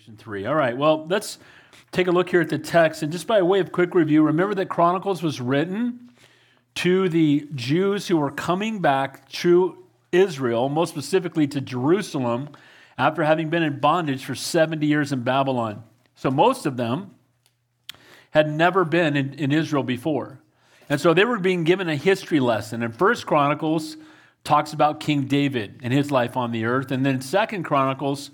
Revelation 3. All right, well, let's take a look here at the text. And just by way of quick review, remember that Chronicles was written to the Jews who were coming back to Israel, most specifically to Jerusalem, after having been in bondage for 70 years in Babylon. So most of them had never been in, in Israel before. And so they were being given a history lesson. And First Chronicles talks about King David and his life on the earth. And then Second Chronicles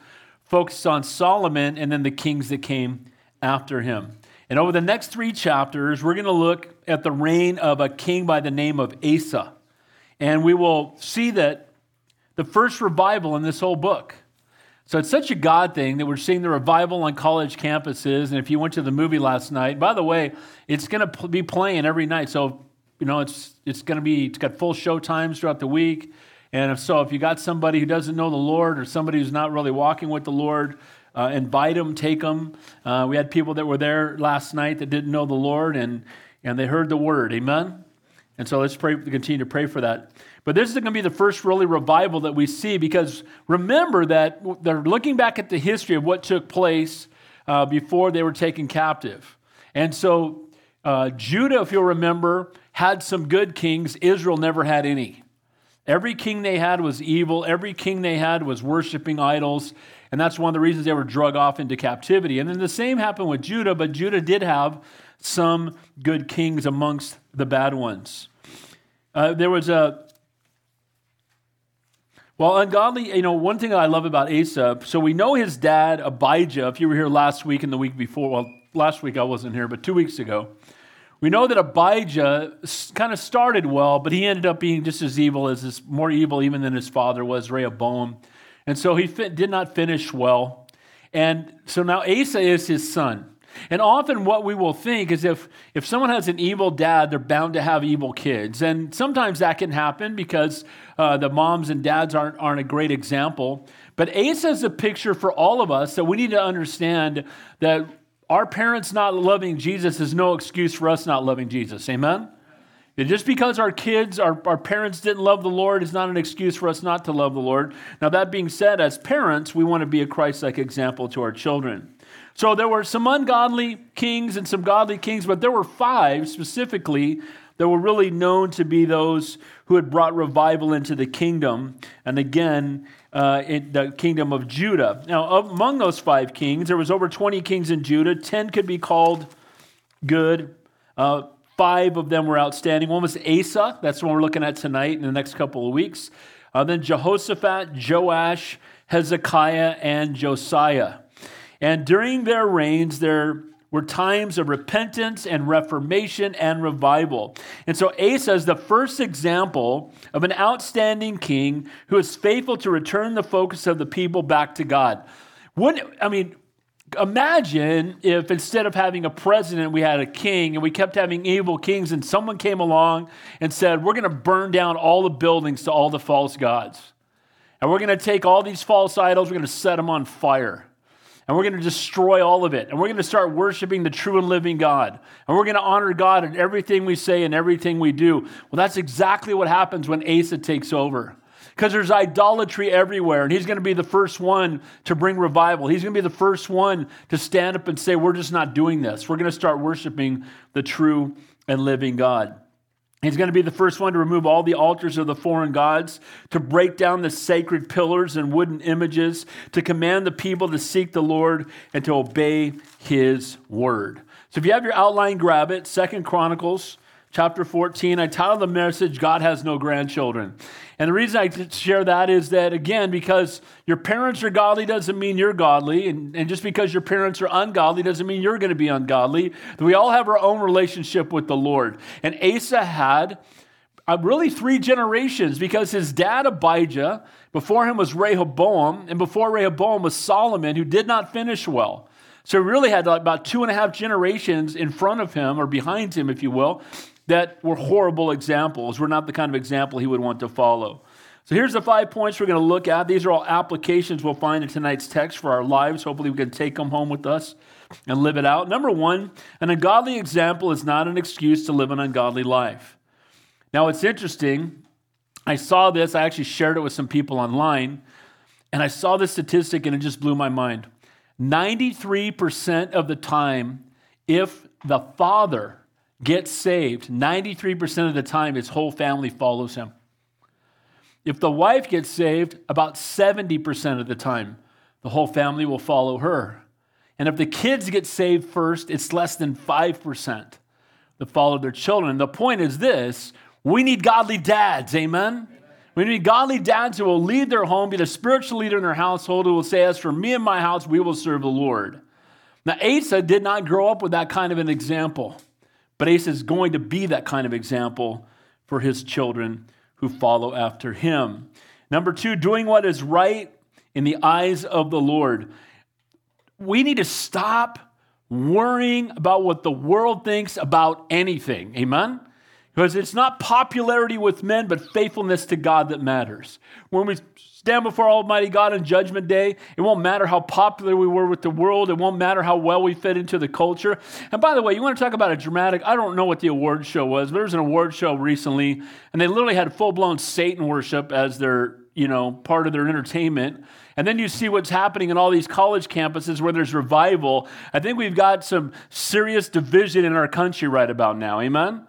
focuses on Solomon and then the kings that came after him. And over the next three chapters, we're going to look at the reign of a king by the name of Asa. And we will see that the first revival in this whole book. So it's such a God thing that we're seeing the revival on college campuses. And if you went to the movie last night, by the way, it's going to be playing every night. So, you know, it's, it's going to be, it's got full show times throughout the week. And if so, if you got somebody who doesn't know the Lord or somebody who's not really walking with the Lord, uh, invite them, take them. Uh, we had people that were there last night that didn't know the Lord and, and they heard the word. Amen? And so let's pray, continue to pray for that. But this is going to be the first really revival that we see because remember that they're looking back at the history of what took place uh, before they were taken captive. And so uh, Judah, if you'll remember, had some good kings. Israel never had any. Every king they had was evil. Every king they had was worshiping idols. And that's one of the reasons they were drug off into captivity. And then the same happened with Judah, but Judah did have some good kings amongst the bad ones. Uh, there was a, well, ungodly, you know, one thing I love about Asa, so we know his dad, Abijah, if you were here last week and the week before, well, last week I wasn't here, but two weeks ago, we know that Abijah kind of started well, but he ended up being just as evil as his, more evil even than his father was, Rehoboam. And so he fit, did not finish well. And so now Asa is his son. And often what we will think is if, if someone has an evil dad, they're bound to have evil kids. And sometimes that can happen because uh, the moms and dads aren't, aren't a great example. But Asa is a picture for all of us that we need to understand that our parents not loving Jesus is no excuse for us not loving Jesus. Amen? Just because our kids, our, our parents didn't love the Lord is not an excuse for us not to love the Lord. Now, that being said, as parents, we want to be a Christ like example to our children. So there were some ungodly kings and some godly kings, but there were five specifically that were really known to be those who had brought revival into the kingdom. And again, uh, in the kingdom of Judah. Now, among those five kings, there was over 20 kings in Judah. Ten could be called good. Uh, Five of them were outstanding. One was Asa. That's the one we're looking at tonight in the next couple of weeks. Uh, then Jehoshaphat, Joash, Hezekiah, and Josiah. And during their reigns, there were times of repentance and reformation and revival. And so Asa is the first example of an outstanding king who is faithful to return the focus of the people back to God. Wouldn't, I mean, Imagine if instead of having a president, we had a king and we kept having evil kings, and someone came along and said, We're going to burn down all the buildings to all the false gods. And we're going to take all these false idols, we're going to set them on fire. And we're going to destroy all of it. And we're going to start worshiping the true and living God. And we're going to honor God in everything we say and everything we do. Well, that's exactly what happens when Asa takes over because there's idolatry everywhere. And he's going to be the first one to bring revival. He's going to be the first one to stand up and say, We're just not doing this. We're going to start worshiping the true and living God. He's going to be the first one to remove all the altars of the foreign gods, to break down the sacred pillars and wooden images, to command the people to seek the Lord and to obey his word. So if you have your outline, grab it. Second Chronicles chapter 14. I titled the message, God Has No Grandchildren. And the reason I share that is that, again, because your parents are godly doesn't mean you're godly. And, and just because your parents are ungodly doesn't mean you're going to be ungodly. We all have our own relationship with the Lord. And Asa had uh, really three generations because his dad, Abijah, before him was Rehoboam, and before Rehoboam was Solomon, who did not finish well. So he really had about two and a half generations in front of him, or behind him, if you will, that were horrible examples, were not the kind of example he would want to follow. So here's the five points we're going to look at. These are all applications we'll find in tonight's text for our lives. Hopefully, we can take them home with us and live it out. Number one, an ungodly example is not an excuse to live an ungodly life. Now, it's interesting. I saw this, I actually shared it with some people online, and I saw this statistic and it just blew my mind. 93% of the time, if the father gets saved, 93% of the time his whole family follows him. If the wife gets saved, about 70% of the time the whole family will follow her. And if the kids get saved first, it's less than 5% that follow their children. The point is this we need godly dads, amen? We need godly dads who will lead their home, be the spiritual leader in their household, who will say, As for me and my house, we will serve the Lord. Now, Asa did not grow up with that kind of an example, but Asa is going to be that kind of example for his children who follow after him. Number two, doing what is right in the eyes of the Lord. We need to stop worrying about what the world thinks about anything. Amen? Because it's not popularity with men, but faithfulness to God that matters. When we stand before Almighty God on Judgment Day, it won't matter how popular we were with the world. It won't matter how well we fit into the culture. And by the way, you want to talk about a dramatic, I don't know what the award show was, but there was an award show recently, and they literally had full blown Satan worship as their, you know, part of their entertainment. And then you see what's happening in all these college campuses where there's revival. I think we've got some serious division in our country right about now. Amen?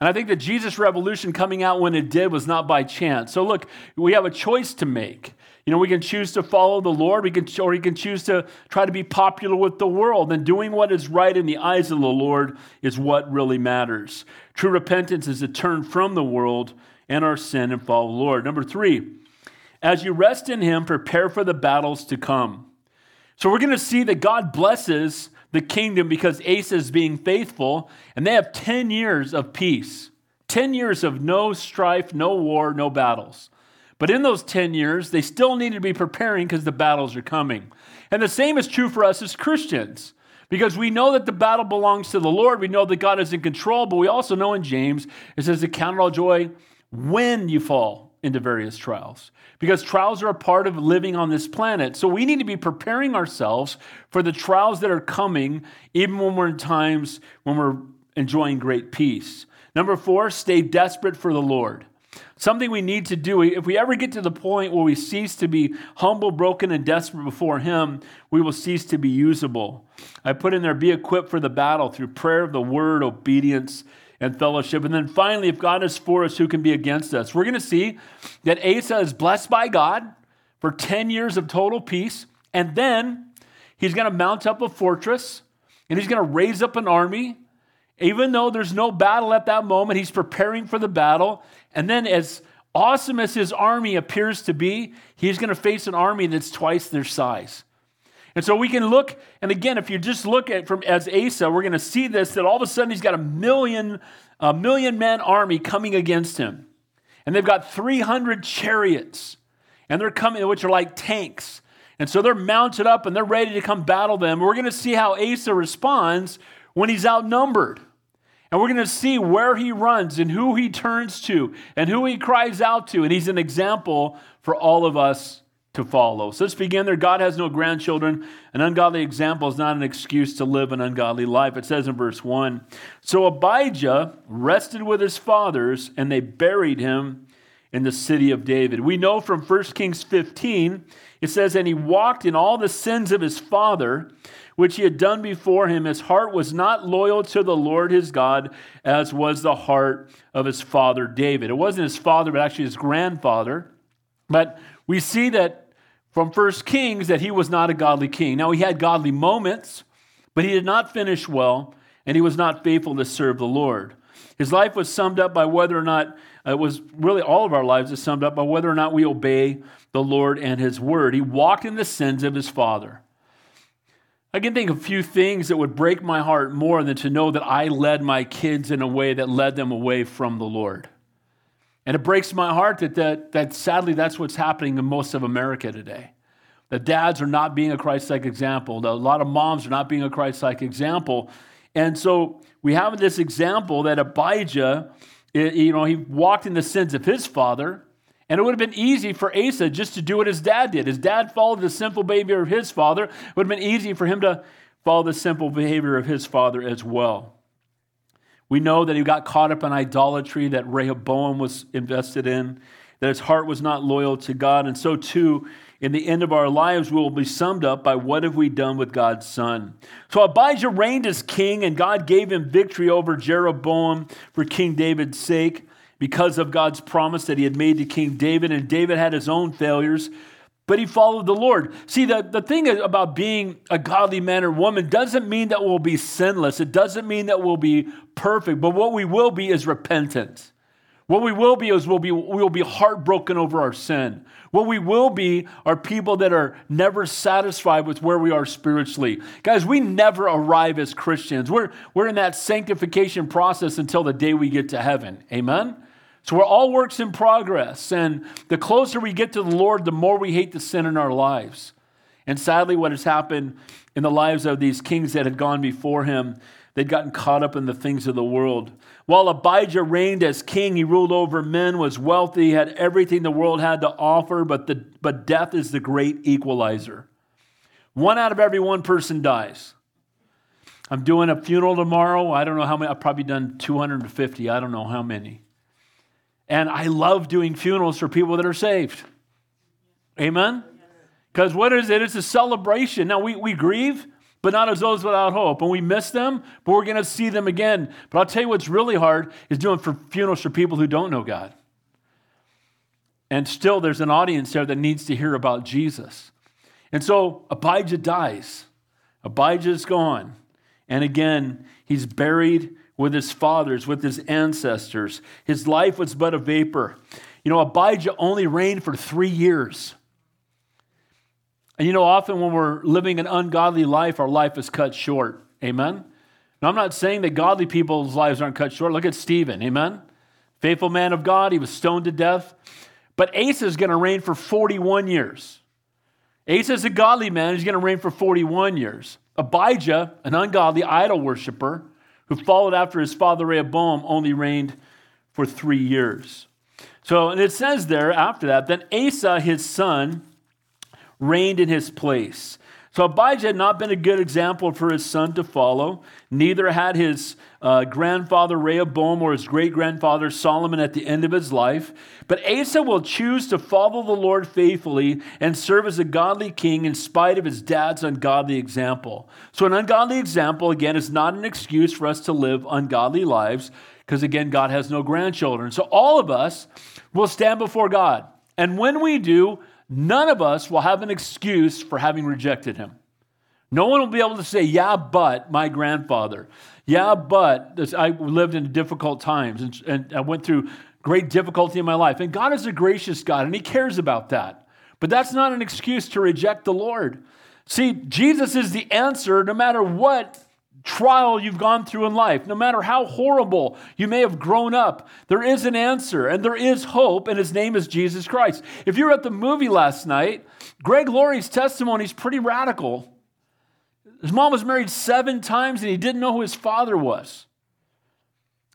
And I think the Jesus revolution coming out when it did was not by chance. So look, we have a choice to make. You know, we can choose to follow the Lord, we can, or we can choose to try to be popular with the world. And doing what is right in the eyes of the Lord is what really matters. True repentance is to turn from the world and our sin and follow the Lord. Number three, as you rest in Him, prepare for the battles to come. So we're going to see that God blesses the kingdom because Asa is being faithful, and they have 10 years of peace 10 years of no strife, no war, no battles. But in those 10 years, they still need to be preparing because the battles are coming. And the same is true for us as Christians. Because we know that the battle belongs to the Lord. We know that God is in control, but we also know in James, it says to count it all joy when you fall into various trials because trials are a part of living on this planet. So we need to be preparing ourselves for the trials that are coming, even when we're in times when we're enjoying great peace. Number four, stay desperate for the Lord. Something we need to do, if we ever get to the point where we cease to be humble, broken, and desperate before Him, we will cease to be usable. I put in there, be equipped for the battle through prayer of the word, obedience, and fellowship. And then finally, if God is for us, who can be against us? We're going to see that Asa is blessed by God for 10 years of total peace. And then he's going to mount up a fortress and he's going to raise up an army. Even though there's no battle at that moment, he's preparing for the battle. And then, as awesome as his army appears to be, he's going to face an army that's twice their size. And so we can look, and again, if you just look at from as Asa, we're going to see this that all of a sudden he's got a million, a million man army coming against him. And they've got 300 chariots, and they're coming, which are like tanks. And so they're mounted up and they're ready to come battle them. We're going to see how Asa responds when he's outnumbered. And we're going to see where he runs and who he turns to and who he cries out to. And he's an example for all of us to follow. So let's begin there. God has no grandchildren. An ungodly example is not an excuse to live an ungodly life. It says in verse 1 So Abijah rested with his fathers, and they buried him in the city of David. We know from 1 Kings 15, it says, And he walked in all the sins of his father, which he had done before him. His heart was not loyal to the Lord his God, as was the heart of his father David. It wasn't his father, but actually his grandfather. But we see that from First Kings that he was not a godly king. Now, he had godly moments, but he did not finish well, and he was not faithful to serve the Lord. His life was summed up by whether or not, uh, it was really all of our lives is summed up by whether or not we obey the Lord and his word. He walked in the sins of his father. I can think of a few things that would break my heart more than to know that I led my kids in a way that led them away from the Lord. And it breaks my heart that, that, that sadly that's what's happening in most of America today. The dads are not being a Christ like example. A lot of moms are not being a Christ like example. And so we have this example that Abijah, you know, he walked in the sins of his father. And it would have been easy for Asa just to do what his dad did. His dad followed the simple behavior of his father. It would have been easy for him to follow the simple behavior of his father as well. We know that he got caught up in idolatry that Rehoboam was invested in, that his heart was not loyal to God, and so too in the end of our lives we will be summed up by what have we done with God's son. So Abijah reigned as king, and God gave him victory over Jeroboam for King David's sake because of God's promise that he had made to King David. And David had his own failures, but he followed the Lord. See, the, the thing about being a godly man or woman doesn't mean that we'll be sinless, it doesn't mean that we'll be perfect, but what we will be is repentant. What we will be is we'll be, we'll be heartbroken over our sin. What we will be are people that are never satisfied with where we are spiritually. Guys, we never arrive as Christians. We're, we're in that sanctification process until the day we get to heaven. Amen? So we're all works in progress. And the closer we get to the Lord, the more we hate the sin in our lives. And sadly, what has happened in the lives of these kings that had gone before him, they'd gotten caught up in the things of the world. While Abijah reigned as king, he ruled over men, was wealthy, had everything the world had to offer, but, the, but death is the great equalizer. One out of every one person dies. I'm doing a funeral tomorrow. I don't know how many, I've probably done 250. I don't know how many. And I love doing funerals for people that are saved. Amen? Because what is it? It's a celebration. Now, we, we grieve, but not as those without hope. And we miss them, but we're going to see them again. But I'll tell you what's really hard is doing for funerals for people who don't know God. And still, there's an audience there that needs to hear about Jesus. And so Abijah dies. Abijah's gone. And again, he's buried with his fathers, with his ancestors. His life was but a vapor. You know, Abijah only reigned for three years. And you know, often when we're living an ungodly life, our life is cut short. Amen? Now, I'm not saying that godly people's lives aren't cut short. Look at Stephen. Amen? Faithful man of God, he was stoned to death. But Asa is going to reign for 41 years. Asa is a godly man. He's going to reign for 41 years. Abijah, an ungodly idol worshiper, who followed after his father Rehoboam, only reigned for three years. So, and it says there after that, then Asa, his son, reigned in his place. So Abijah had not been a good example for his son to follow. Neither had his uh, grandfather Rehoboam or his great grandfather Solomon at the end of his life. But Asa will choose to follow the Lord faithfully and serve as a godly king in spite of his dad's ungodly example. So, an ungodly example, again, is not an excuse for us to live ungodly lives because, again, God has no grandchildren. So, all of us will stand before God. And when we do, none of us will have an excuse for having rejected him. No one will be able to say, Yeah, but my grandfather. Yeah, but I lived in difficult times and, and I went through great difficulty in my life. And God is a gracious God and He cares about that. But that's not an excuse to reject the Lord. See, Jesus is the answer no matter what trial you've gone through in life, no matter how horrible you may have grown up, there is an answer and there is hope, and his name is Jesus Christ. If you were at the movie last night, Greg Laurie's testimony is pretty radical. His mom was married seven times and he didn't know who his father was.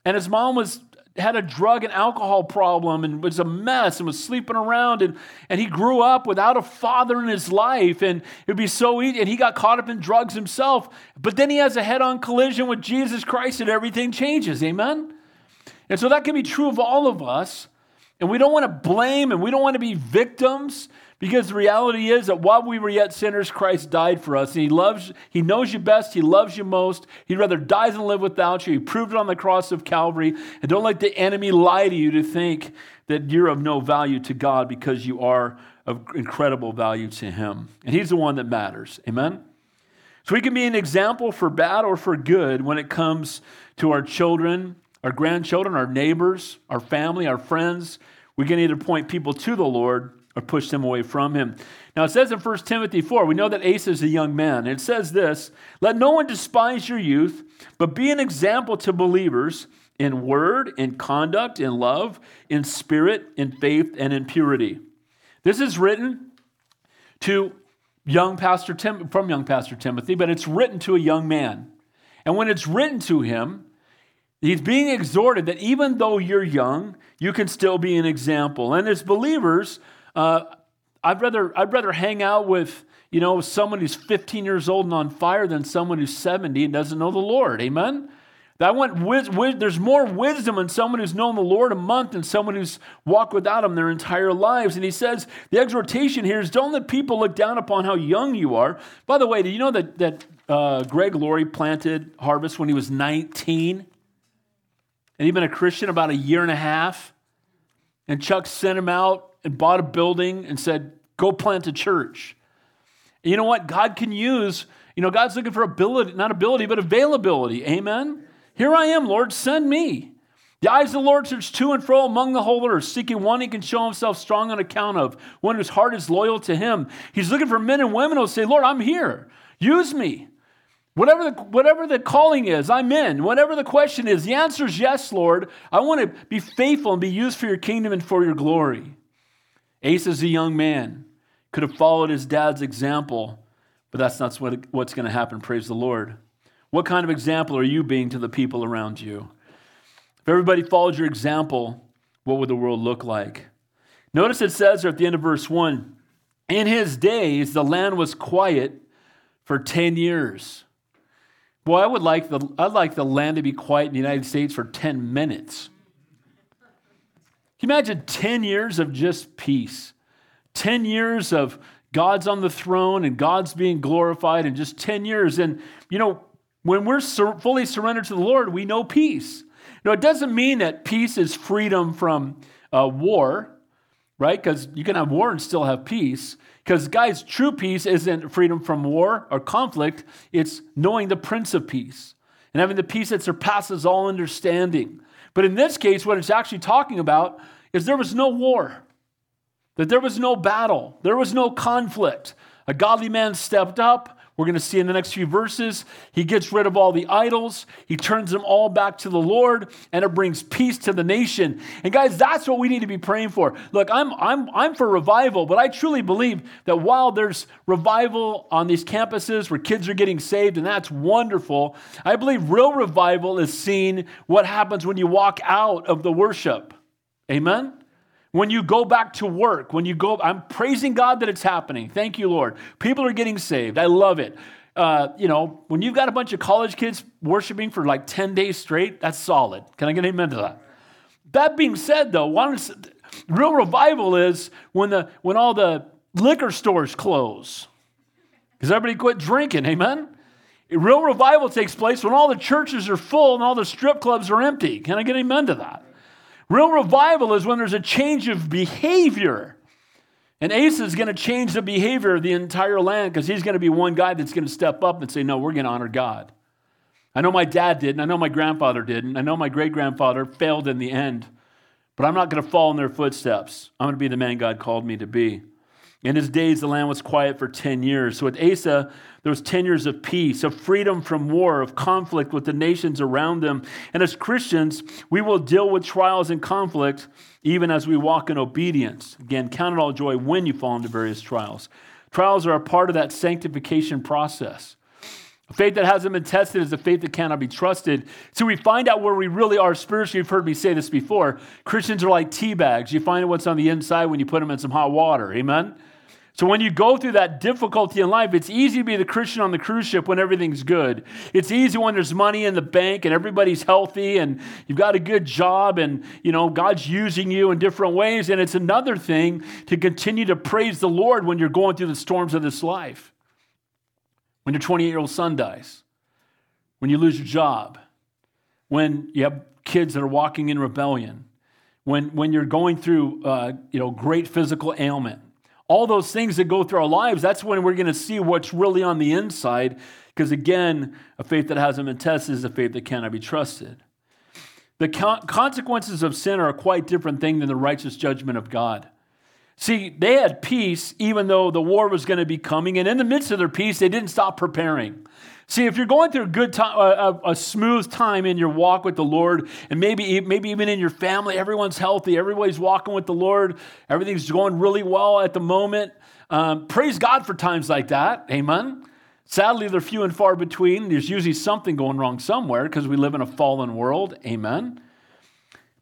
And his mom was had a drug and alcohol problem and was a mess and was sleeping around and, and he grew up without a father in his life and it would be so easy and he got caught up in drugs himself. But then he has a head-on collision with jesus christ and everything changes. Amen? And so that can be true of all of us and we don't want to blame and we don't want to be victims because the reality is that while we were yet sinners, Christ died for us. And He loves, He knows you best, He loves you most. He'd rather die than live without you. He proved it on the cross of Calvary. And don't let the enemy lie to you to think that you're of no value to God because you are of incredible value to Him. And He's the one that matters. Amen? So we can be an example for bad or for good when it comes to our children, our grandchildren, our neighbors, our family, our friends. We can either point people to the Lord or push them away from him. Now it says in 1 Timothy 4, we know that Asa is a young man. It says this Let no one despise your youth, but be an example to believers in word, in conduct, in love, in spirit, in faith, and in purity. This is written to young Pastor Tim, from young Pastor Timothy, but it's written to a young man. And when it's written to him, he's being exhorted that even though you're young, you can still be an example. And as believers, uh, I'd rather I'd rather hang out with you know someone who's 15 years old and on fire than someone who's 70 and doesn't know the Lord. Amen. I want there's more wisdom in someone who's known the Lord a month than someone who's walked without Him their entire lives. And he says the exhortation here is don't let people look down upon how young you are. By the way, do you know that that uh, Greg Laurie planted Harvest when he was 19, and he'd been a Christian about a year and a half. And Chuck sent him out and bought a building and said, "Go plant a church." And you know what? God can use. You know, God's looking for ability, not ability, but availability. Amen. Here I am, Lord, send me. The eyes of the Lord search to and fro among the whole earth, seeking one he can show himself strong on account of, one whose heart is loyal to him. He's looking for men and women who'll say, Lord, I'm here. Use me. Whatever the, whatever the calling is, I'm in. Whatever the question is, the answer is yes, Lord. I want to be faithful and be used for your kingdom and for your glory. Asa is a young man, could have followed his dad's example, but that's not what, what's going to happen. Praise the Lord. What kind of example are you being to the people around you? If everybody followed your example, what would the world look like? Notice it says there at the end of verse 1 In his days, the land was quiet for 10 years. Boy, I would like the, I'd like the land to be quiet in the United States for 10 minutes. You imagine 10 years of just peace? 10 years of God's on the throne and God's being glorified, and just 10 years. And, you know, when we're sur- fully surrendered to the Lord, we know peace. Now, it doesn't mean that peace is freedom from uh, war, right? Because you can have war and still have peace. Because, guys, true peace isn't freedom from war or conflict, it's knowing the Prince of Peace and having the peace that surpasses all understanding. But in this case, what it's actually talking about is there was no war, that there was no battle, there was no conflict. A godly man stepped up, we're going to see in the next few verses, he gets rid of all the idols, he turns them all back to the Lord, and it brings peace to the nation. And guys, that's what we need to be praying for. Look, I'm, I'm, I'm for revival, but I truly believe that while there's revival on these campuses where kids are getting saved, and that's wonderful, I believe real revival is seeing what happens when you walk out of the worship. Amen? When you go back to work, when you go, I'm praising God that it's happening. Thank you, Lord. People are getting saved. I love it. Uh, you know, when you've got a bunch of college kids worshiping for like 10 days straight, that's solid. Can I get amen to that? That being said, though, one, real revival is when, the, when all the liquor stores close because everybody quit drinking. Amen? Real revival takes place when all the churches are full and all the strip clubs are empty. Can I get amen to that? Real revival is when there's a change of behavior. And Asa is going to change the behavior of the entire land because he's going to be one guy that's going to step up and say, No, we're going to honor God. I know my dad did, and I know my grandfather did, and I know my great grandfather failed in the end, but I'm not going to fall in their footsteps. I'm going to be the man God called me to be. In his days, the land was quiet for 10 years. So with Asa, there was 10 years of peace, of freedom from war, of conflict with the nations around them. And as Christians, we will deal with trials and conflict even as we walk in obedience. Again, count it all joy when you fall into various trials. Trials are a part of that sanctification process. A faith that hasn't been tested is a faith that cannot be trusted. So we find out where we really are spiritually. You've heard me say this before. Christians are like tea bags. You find what's on the inside when you put them in some hot water. Amen? So when you go through that difficulty in life, it's easy to be the Christian on the cruise ship when everything's good. It's easy when there's money in the bank and everybody's healthy and you've got a good job and you know God's using you in different ways. And it's another thing to continue to praise the Lord when you're going through the storms of this life. When your 28-year-old son dies, when you lose your job, when you have kids that are walking in rebellion, when, when you're going through uh, you know, great physical ailment all those things that go through our lives, that's when we're going to see what's really on the inside. Because again, a faith that hasn't been tested is a faith that cannot be trusted. The consequences of sin are a quite different thing than the righteous judgment of God. See, they had peace even though the war was going to be coming, and in the midst of their peace, they didn't stop preparing. See, if you're going through a good time, a, a, smooth time in your walk with the Lord, and maybe, maybe even in your family, everyone's healthy, everybody's walking with the Lord, everything's going really well at the moment. Um, praise God for times like that. Amen. Sadly, they're few and far between. There's usually something going wrong somewhere because we live in a fallen world. Amen.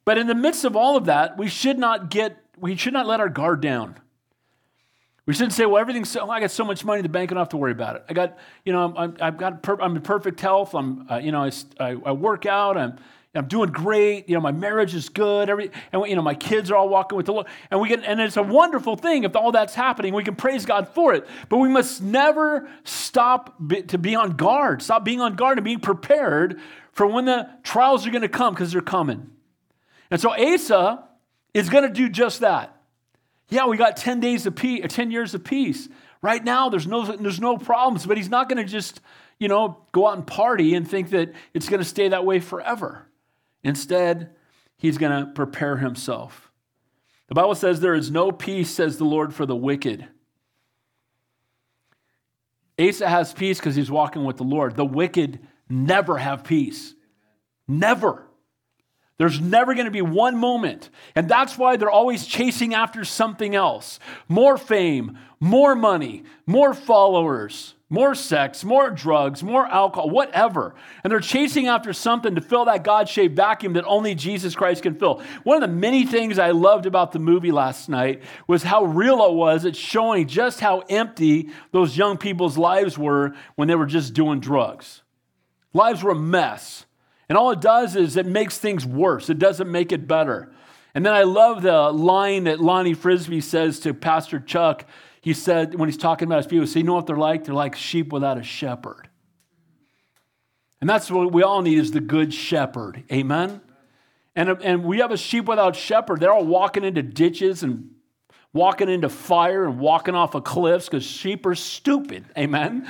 But in the midst of all of that, we should not get, we should not let our guard down. We shouldn't say, well, everything's so, I got so much money in the bank, I don't have to worry about it. I got, you know, I'm, I've got, per, I'm in perfect health. I'm, uh, you know, I, I, I, work out. I'm, I'm doing great. You know, my marriage is good. Every, and, you know, my kids are all walking with the Lord. And we get, and it's a wonderful thing if all that's happening. We can praise God for it. But we must never stop be, to be on guard. Stop being on guard and being prepared for when the trials are going to come because they're coming. And so Asa is going to do just that. Yeah, we got 10 days of peace, 10 years of peace. Right now, there's no, there's no problems, but he's not going to just, you know, go out and party and think that it's going to stay that way forever. Instead, he's going to prepare himself. The Bible says there is no peace, says the Lord, for the wicked. Asa has peace because he's walking with the Lord. The wicked never have peace. Never. There's never going to be one moment. And that's why they're always chasing after something else more fame, more money, more followers, more sex, more drugs, more alcohol, whatever. And they're chasing after something to fill that God shaped vacuum that only Jesus Christ can fill. One of the many things I loved about the movie last night was how real it was at showing just how empty those young people's lives were when they were just doing drugs. Lives were a mess. And all it does is it makes things worse, it doesn't make it better. And then I love the line that Lonnie Frisbee says to Pastor Chuck. He said, when he's talking about his people, so you know what they're like? They're like sheep without a shepherd. And that's what we all need is the good shepherd. Amen? And, and we have a sheep without shepherd. They're all walking into ditches and walking into fire and walking off of cliffs because sheep are stupid. Amen?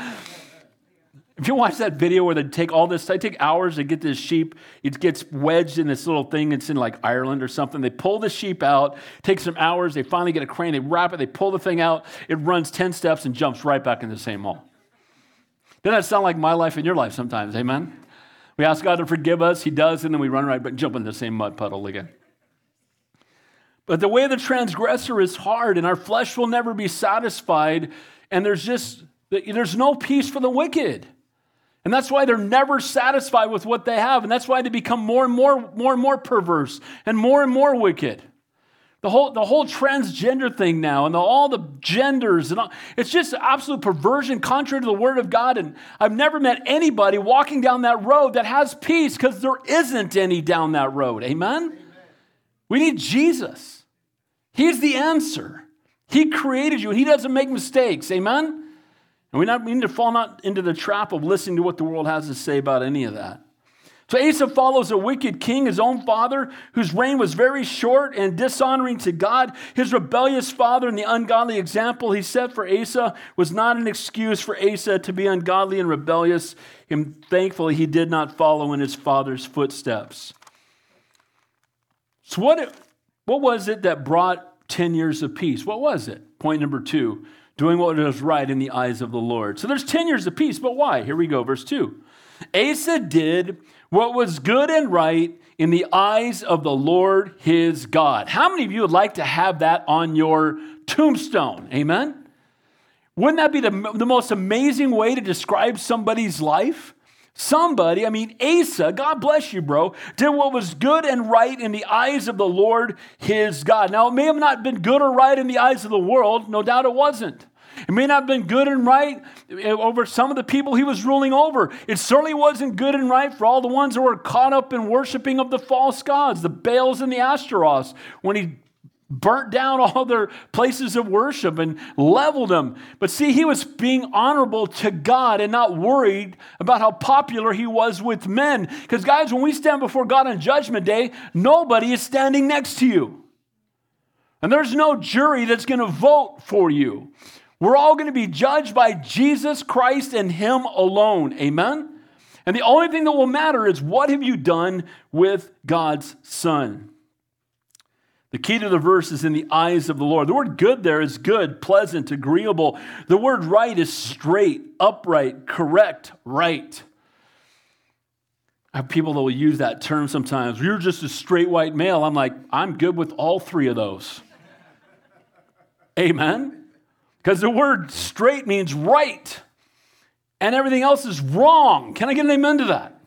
If you watch that video where they take all this, they take hours to get this sheep. It gets wedged in this little thing. It's in like Ireland or something. They pull the sheep out. Takes some hours. They finally get a crane. They wrap it. They pull the thing out. It runs ten steps and jumps right back in the same hole. Doesn't that sound like my life and your life sometimes? Amen. We ask God to forgive us. He does, and then we run right back, and jump in the same mud puddle again. But the way of the transgressor is hard, and our flesh will never be satisfied. And there's just there's no peace for the wicked. And that's why they're never satisfied with what they have. And that's why they become more and more, more and more perverse and more and more wicked. The whole, the whole transgender thing now and the, all the genders and all, it's just absolute perversion contrary to the word of God. And I've never met anybody walking down that road that has peace because there isn't any down that road. Amen? Amen? We need Jesus. He's the answer. He created you and he doesn't make mistakes. Amen? And we, not, we need to fall not into the trap of listening to what the world has to say about any of that. So Asa follows a wicked king, his own father, whose reign was very short and dishonoring to God. His rebellious father and the ungodly example he set for Asa was not an excuse for Asa to be ungodly and rebellious. And thankfully, he did not follow in his father's footsteps. So, what, what was it that brought 10 years of peace? What was it? Point number two doing what is right in the eyes of the Lord. So there's 10 years of peace, but why? Here we go, verse 2. Asa did what was good and right in the eyes of the Lord his God. How many of you would like to have that on your tombstone? Amen? Wouldn't that be the, the most amazing way to describe somebody's life? Somebody, I mean, Asa, God bless you, bro, did what was good and right in the eyes of the Lord his God. Now, it may have not been good or right in the eyes of the world. No doubt it wasn't. It may not have been good and right eh, over some of the people he was ruling over. It certainly wasn't good and right for all the ones that were caught up in worshiping of the false gods, the Baals and the Ashtaroths, when he burnt down all their places of worship and leveled them. But see, he was being honorable to God and not worried about how popular he was with men. Because, guys, when we stand before God on Judgment Day, nobody is standing next to you. And there's no jury that's going to vote for you. We're all going to be judged by Jesus Christ and Him alone. Amen? And the only thing that will matter is what have you done with God's Son? The key to the verse is in the eyes of the Lord. The word good there is good, pleasant, agreeable. The word right is straight, upright, correct, right. I have people that will use that term sometimes. You're just a straight white male. I'm like, I'm good with all three of those. Amen? Because the word straight means right, and everything else is wrong. Can I get an amen to that?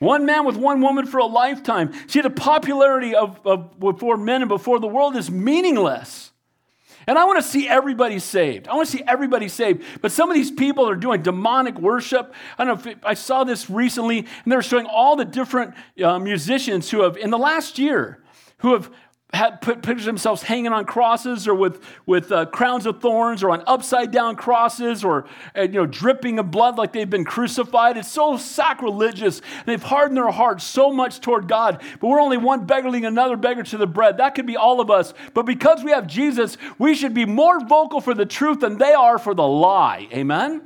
One man with one woman for a lifetime. See, the popularity of, of before men and before the world is meaningless. And I want to see everybody saved. I want to see everybody saved. But some of these people are doing demonic worship. I don't know if it, I saw this recently, and they're showing all the different uh, musicians who have, in the last year, who have had put pictures themselves hanging on crosses or with, with uh, crowns of thorns or on upside down crosses or uh, you know dripping of blood like they've been crucified. It's so sacrilegious. They've hardened their hearts so much toward god but we're only one beggar leading another beggar to the bread. That could be all of us. But because we have jesus we should be more vocal for the truth than they are for the lie. Amen?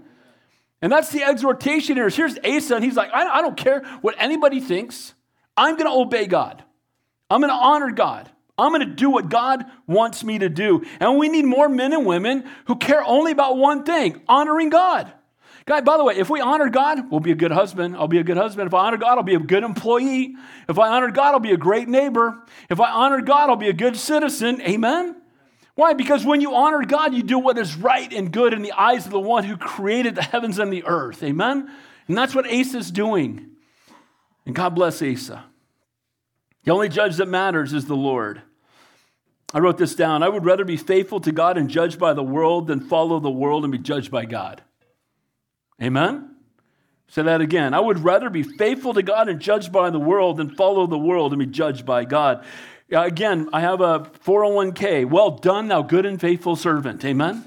And that's the exhortation here. Here's asa and he's like i, I don't care what anybody thinks. I'm going to obey god. I'm going to honor god I'm going to do what God wants me to do. And we need more men and women who care only about one thing honoring God. God, by the way, if we honor God, we'll be a good husband. I'll be a good husband. If I honor God, I'll be a good employee. If I honor God, I'll be a great neighbor. If I honor God, I'll be a good citizen. Amen? Why? Because when you honor God, you do what is right and good in the eyes of the one who created the heavens and the earth. Amen? And that's what Asa is doing. And God bless Asa. The only judge that matters is the Lord. I wrote this down. I would rather be faithful to God and judged by the world than follow the world and be judged by God. Amen? Say that again. I would rather be faithful to God and judged by the world than follow the world and be judged by God. Again, I have a 401k. Well done, thou good and faithful servant. Amen?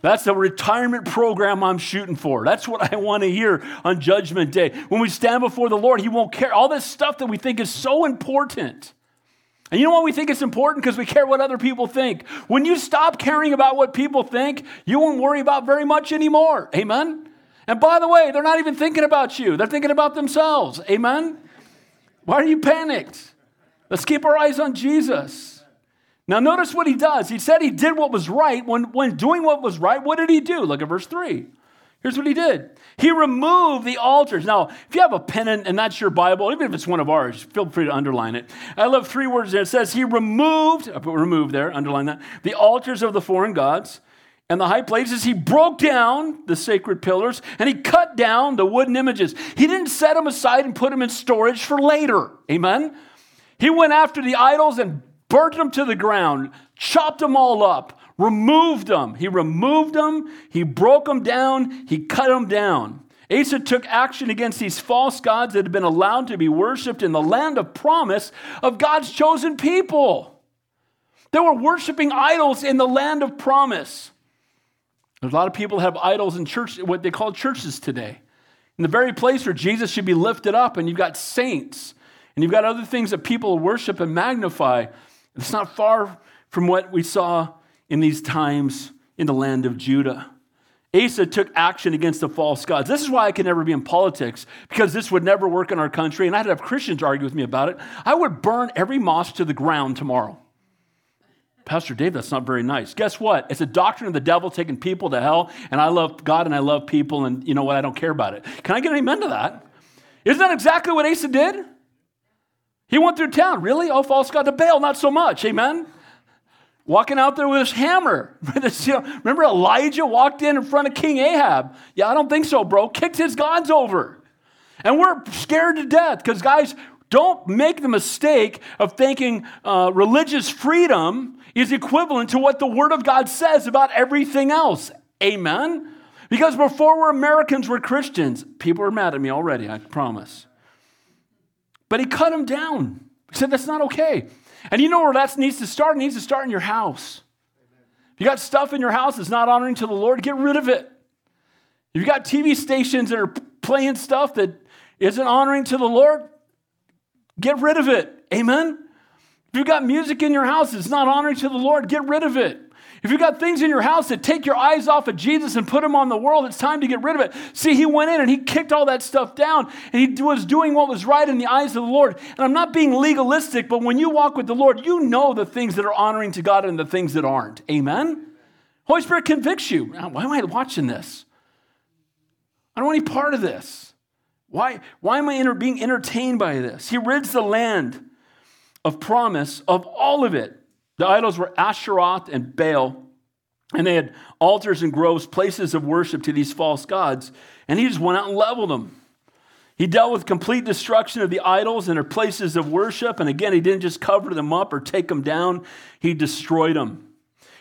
That's the retirement program I'm shooting for. That's what I want to hear on Judgment Day. When we stand before the Lord, He won't care. All this stuff that we think is so important. And you know why we think it's important? Because we care what other people think. When you stop caring about what people think, you won't worry about very much anymore. Amen? And by the way, they're not even thinking about you, they're thinking about themselves. Amen? Why are you panicked? Let's keep our eyes on Jesus. Now, notice what he does. He said he did what was right. When, when doing what was right, what did he do? Look at verse 3. Here's what he did He removed the altars. Now, if you have a pen and that's your Bible, even if it's one of ours, feel free to underline it. I love three words there. It says, He removed, I put remove there, underline that, the altars of the foreign gods and the high places. He broke down the sacred pillars and he cut down the wooden images. He didn't set them aside and put them in storage for later. Amen? He went after the idols and burnt them to the ground, chopped them all up, removed them. He removed them, he broke them down, he cut them down. Asa took action against these false gods that had been allowed to be worshiped in the land of promise of God's chosen people. They were worshiping idols in the land of promise. There's a lot of people have idols in church, what they call churches today. In the very place where Jesus should be lifted up, and you've got saints, and you've got other things that people worship and magnify. It's not far from what we saw in these times in the land of Judah. Asa took action against the false gods. This is why I can never be in politics, because this would never work in our country. And I'd have Christians argue with me about it. I would burn every mosque to the ground tomorrow. Pastor Dave, that's not very nice. Guess what? It's a doctrine of the devil taking people to hell, and I love God and I love people, and you know what? I don't care about it. Can I get an amen to that? Isn't that exactly what Asa did? He went through town. Really? Oh, false God to Baal, not so much. Amen? Walking out there with his hammer. Remember Elijah walked in in front of King Ahab? Yeah, I don't think so, bro. Kicked his gods over. And we're scared to death because, guys, don't make the mistake of thinking uh, religious freedom is equivalent to what the Word of God says about everything else. Amen? Because before we're Americans, we're Christians. People are mad at me already, I promise. But he cut him down. He said, That's not okay. And you know where that needs to start? It needs to start in your house. If you got stuff in your house that's not honoring to the Lord, get rid of it. If you got TV stations that are playing stuff that isn't honoring to the Lord, get rid of it. Amen? If you've got music in your house that's not honoring to the Lord, get rid of it. If you've got things in your house that take your eyes off of Jesus and put them on the world, it's time to get rid of it. See, he went in and he kicked all that stuff down and he was doing what was right in the eyes of the Lord. And I'm not being legalistic, but when you walk with the Lord, you know the things that are honoring to God and the things that aren't. Amen? Holy Spirit convicts you. Why am I watching this? I don't want any part of this. Why, why am I being entertained by this? He rids the land of promise of all of it the idols were Asheroth and Baal, and they had altars and groves, places of worship to these false gods, and he just went out and leveled them. He dealt with complete destruction of the idols and their places of worship, and again, he didn't just cover them up or take them down, he destroyed them.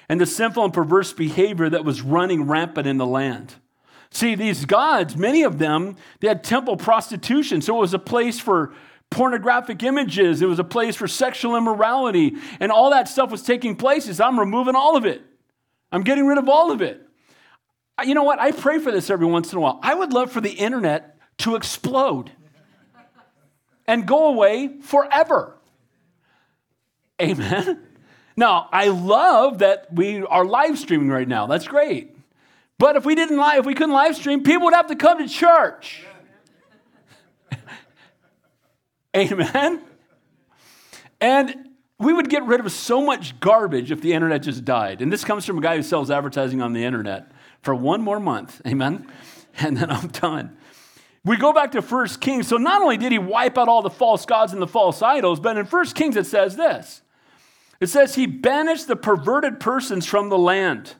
and the sinful and perverse behavior that was running rampant in the land. See, these gods, many of them, they had temple prostitution. So it was a place for pornographic images, it was a place for sexual immorality, and all that stuff was taking place. Is I'm removing all of it. I'm getting rid of all of it. You know what? I pray for this every once in a while. I would love for the internet to explode and go away forever. Amen. Now, I love that we are live streaming right now. That's great. But if we didn't live, if we couldn't live stream, people would have to come to church. Amen. And we would get rid of so much garbage if the internet just died. And this comes from a guy who sells advertising on the internet for one more month. Amen. And then I'm done. We go back to First Kings. So not only did he wipe out all the false gods and the false idols, but in First Kings it says this. It says he banished the perverted persons from the land.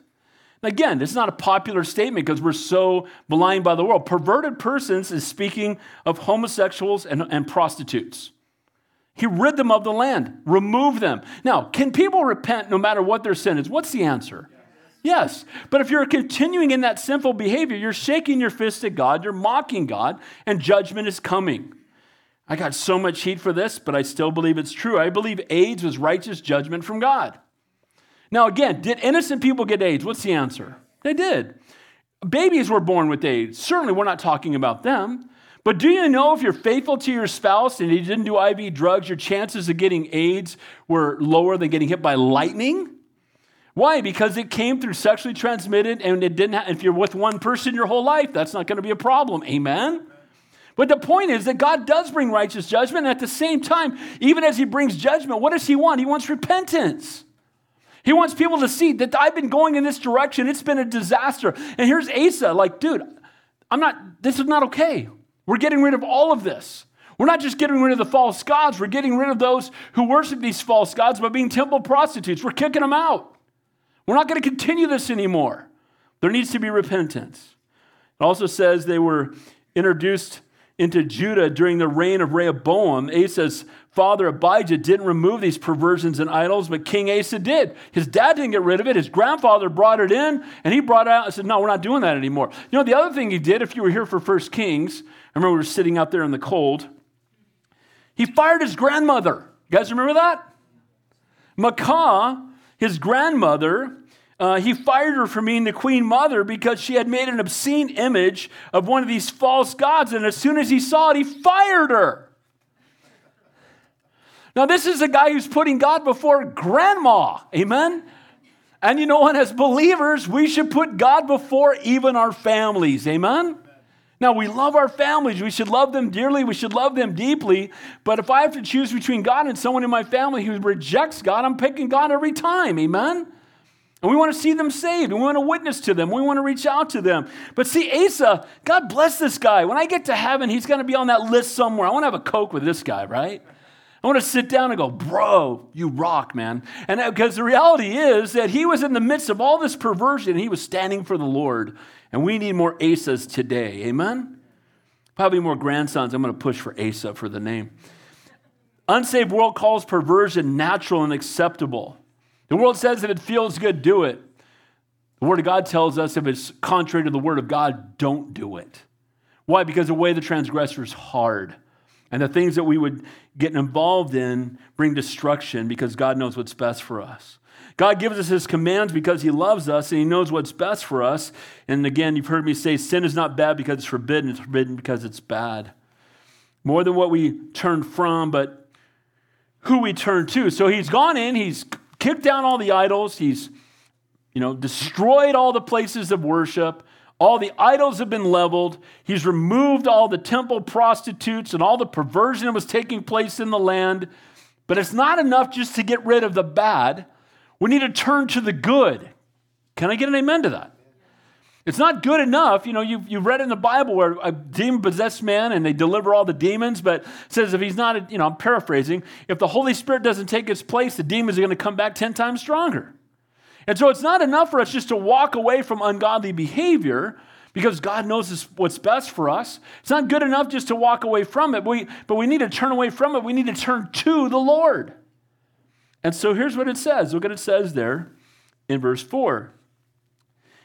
Again, this is not a popular statement because we're so maligned by the world. Perverted persons is speaking of homosexuals and, and prostitutes. He rid them of the land, remove them. Now, can people repent no matter what their sin is? What's the answer? Yes. But if you're continuing in that sinful behavior, you're shaking your fist at God, you're mocking God, and judgment is coming. I got so much heat for this, but I still believe it's true. I believe AIDS was righteous judgment from God. Now, again, did innocent people get AIDS? What's the answer? They did. Babies were born with AIDS. Certainly, we're not talking about them. But do you know if you're faithful to your spouse and you didn't do IV drugs, your chances of getting AIDS were lower than getting hit by lightning? Why? Because it came through sexually transmitted and it didn't have, if you're with one person your whole life, that's not going to be a problem. Amen? But the point is that God does bring righteous judgment. And at the same time, even as He brings judgment, what does He want? He wants repentance. He wants people to see that I've been going in this direction. It's been a disaster. And here's Asa, like, dude, I'm not, this is not okay. We're getting rid of all of this. We're not just getting rid of the false gods, we're getting rid of those who worship these false gods by being temple prostitutes. We're kicking them out. We're not going to continue this anymore. There needs to be repentance. It also says they were introduced into Judah during the reign of Rehoboam. Asa's father Abijah didn't remove these perversions and idols, but King Asa did. His dad didn't get rid of it. His grandfather brought it in, and he brought it out and said, No, we're not doing that anymore. You know, the other thing he did, if you were here for First Kings, I remember we were sitting out there in the cold, he fired his grandmother. You guys remember that? Maacah, his grandmother, uh, he fired her for being the queen mother because she had made an obscene image of one of these false gods. And as soon as he saw it, he fired her. Now, this is a guy who's putting God before grandma. Amen? And you know what? As believers, we should put God before even our families. Amen? Now, we love our families. We should love them dearly. We should love them deeply. But if I have to choose between God and someone in my family who rejects God, I'm picking God every time. Amen? And we want to see them saved. And we want to witness to them. We want to reach out to them. But see, Asa, God bless this guy. When I get to heaven, he's going to be on that list somewhere. I want to have a Coke with this guy, right? I want to sit down and go, bro, you rock, man. And uh, because the reality is that he was in the midst of all this perversion, and he was standing for the Lord. And we need more Asas today. Amen? Probably more grandsons. I'm going to push for Asa for the name. Unsaved world calls perversion natural and acceptable. The world says if it feels good, do it. The Word of God tells us if it's contrary to the Word of God, don't do it. Why? Because the way the transgressor is hard. And the things that we would get involved in bring destruction because God knows what's best for us. God gives us his commands because he loves us and he knows what's best for us. And again, you've heard me say sin is not bad because it's forbidden, it's forbidden because it's bad. More than what we turn from, but who we turn to. So he's gone in, he's kicked down all the idols. He's, you know, destroyed all the places of worship. All the idols have been leveled. He's removed all the temple prostitutes and all the perversion that was taking place in the land. But it's not enough just to get rid of the bad. We need to turn to the good. Can I get an amen to that? It's not good enough. You know, you, you read in the Bible where a demon possessed man and they deliver all the demons, but says if he's not, a, you know, I'm paraphrasing, if the Holy Spirit doesn't take its place, the demons are going to come back 10 times stronger. And so it's not enough for us just to walk away from ungodly behavior because God knows what's best for us. It's not good enough just to walk away from it, but we, but we need to turn away from it. We need to turn to the Lord. And so here's what it says. Look what it says there in verse 4.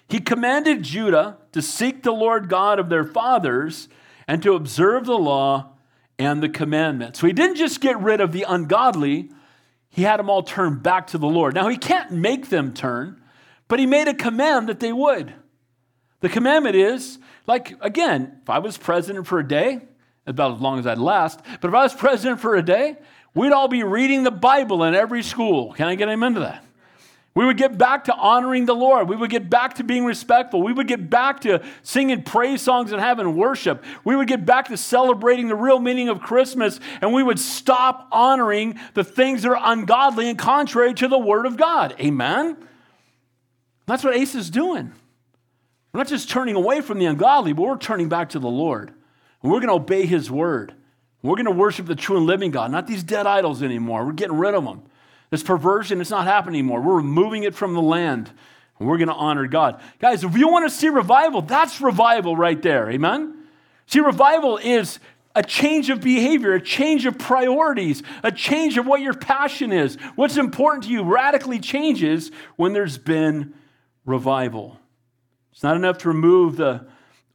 He commanded Judah to seek the Lord God of their fathers and to observe the law and the commandments. So he didn't just get rid of the ungodly, he had them all turn back to the Lord. Now, he can't make them turn, but he made a command that they would. The commandment is like, again, if I was president for a day, about as long as I'd last, but if I was president for a day, we'd all be reading the Bible in every school. Can I get him into that? We would get back to honoring the Lord. We would get back to being respectful. We would get back to singing praise songs and having worship. We would get back to celebrating the real meaning of Christmas, and we would stop honoring the things that are ungodly and contrary to the Word of God. Amen? That's what Asa is doing. We're not just turning away from the ungodly, but we're turning back to the Lord. And we're going to obey His Word. We're going to worship the true and living God, not these dead idols anymore. We're getting rid of them. This perversion, it's not happening anymore. We're removing it from the land. And we're going to honor God. Guys, if you want to see revival, that's revival right there. Amen? See, revival is a change of behavior, a change of priorities, a change of what your passion is. What's important to you radically changes when there's been revival. It's not enough to remove the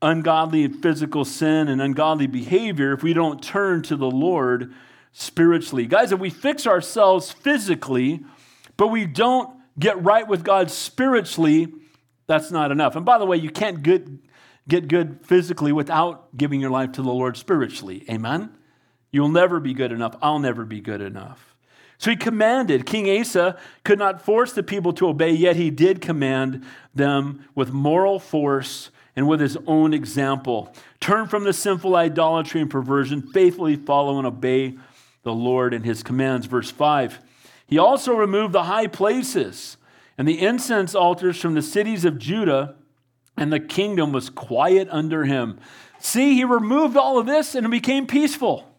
ungodly physical sin and ungodly behavior if we don't turn to the Lord spiritually. Guys, if we fix ourselves physically, but we don't get right with God spiritually, that's not enough. And by the way, you can't get, get good physically without giving your life to the Lord spiritually. Amen? You'll never be good enough. I'll never be good enough. So he commanded. King Asa could not force the people to obey, yet he did command them with moral force and with his own example. Turn from the sinful idolatry and perversion, faithfully follow and obey the Lord and his commands. Verse 5 He also removed the high places and the incense altars from the cities of Judah, and the kingdom was quiet under him. See, he removed all of this and it became peaceful.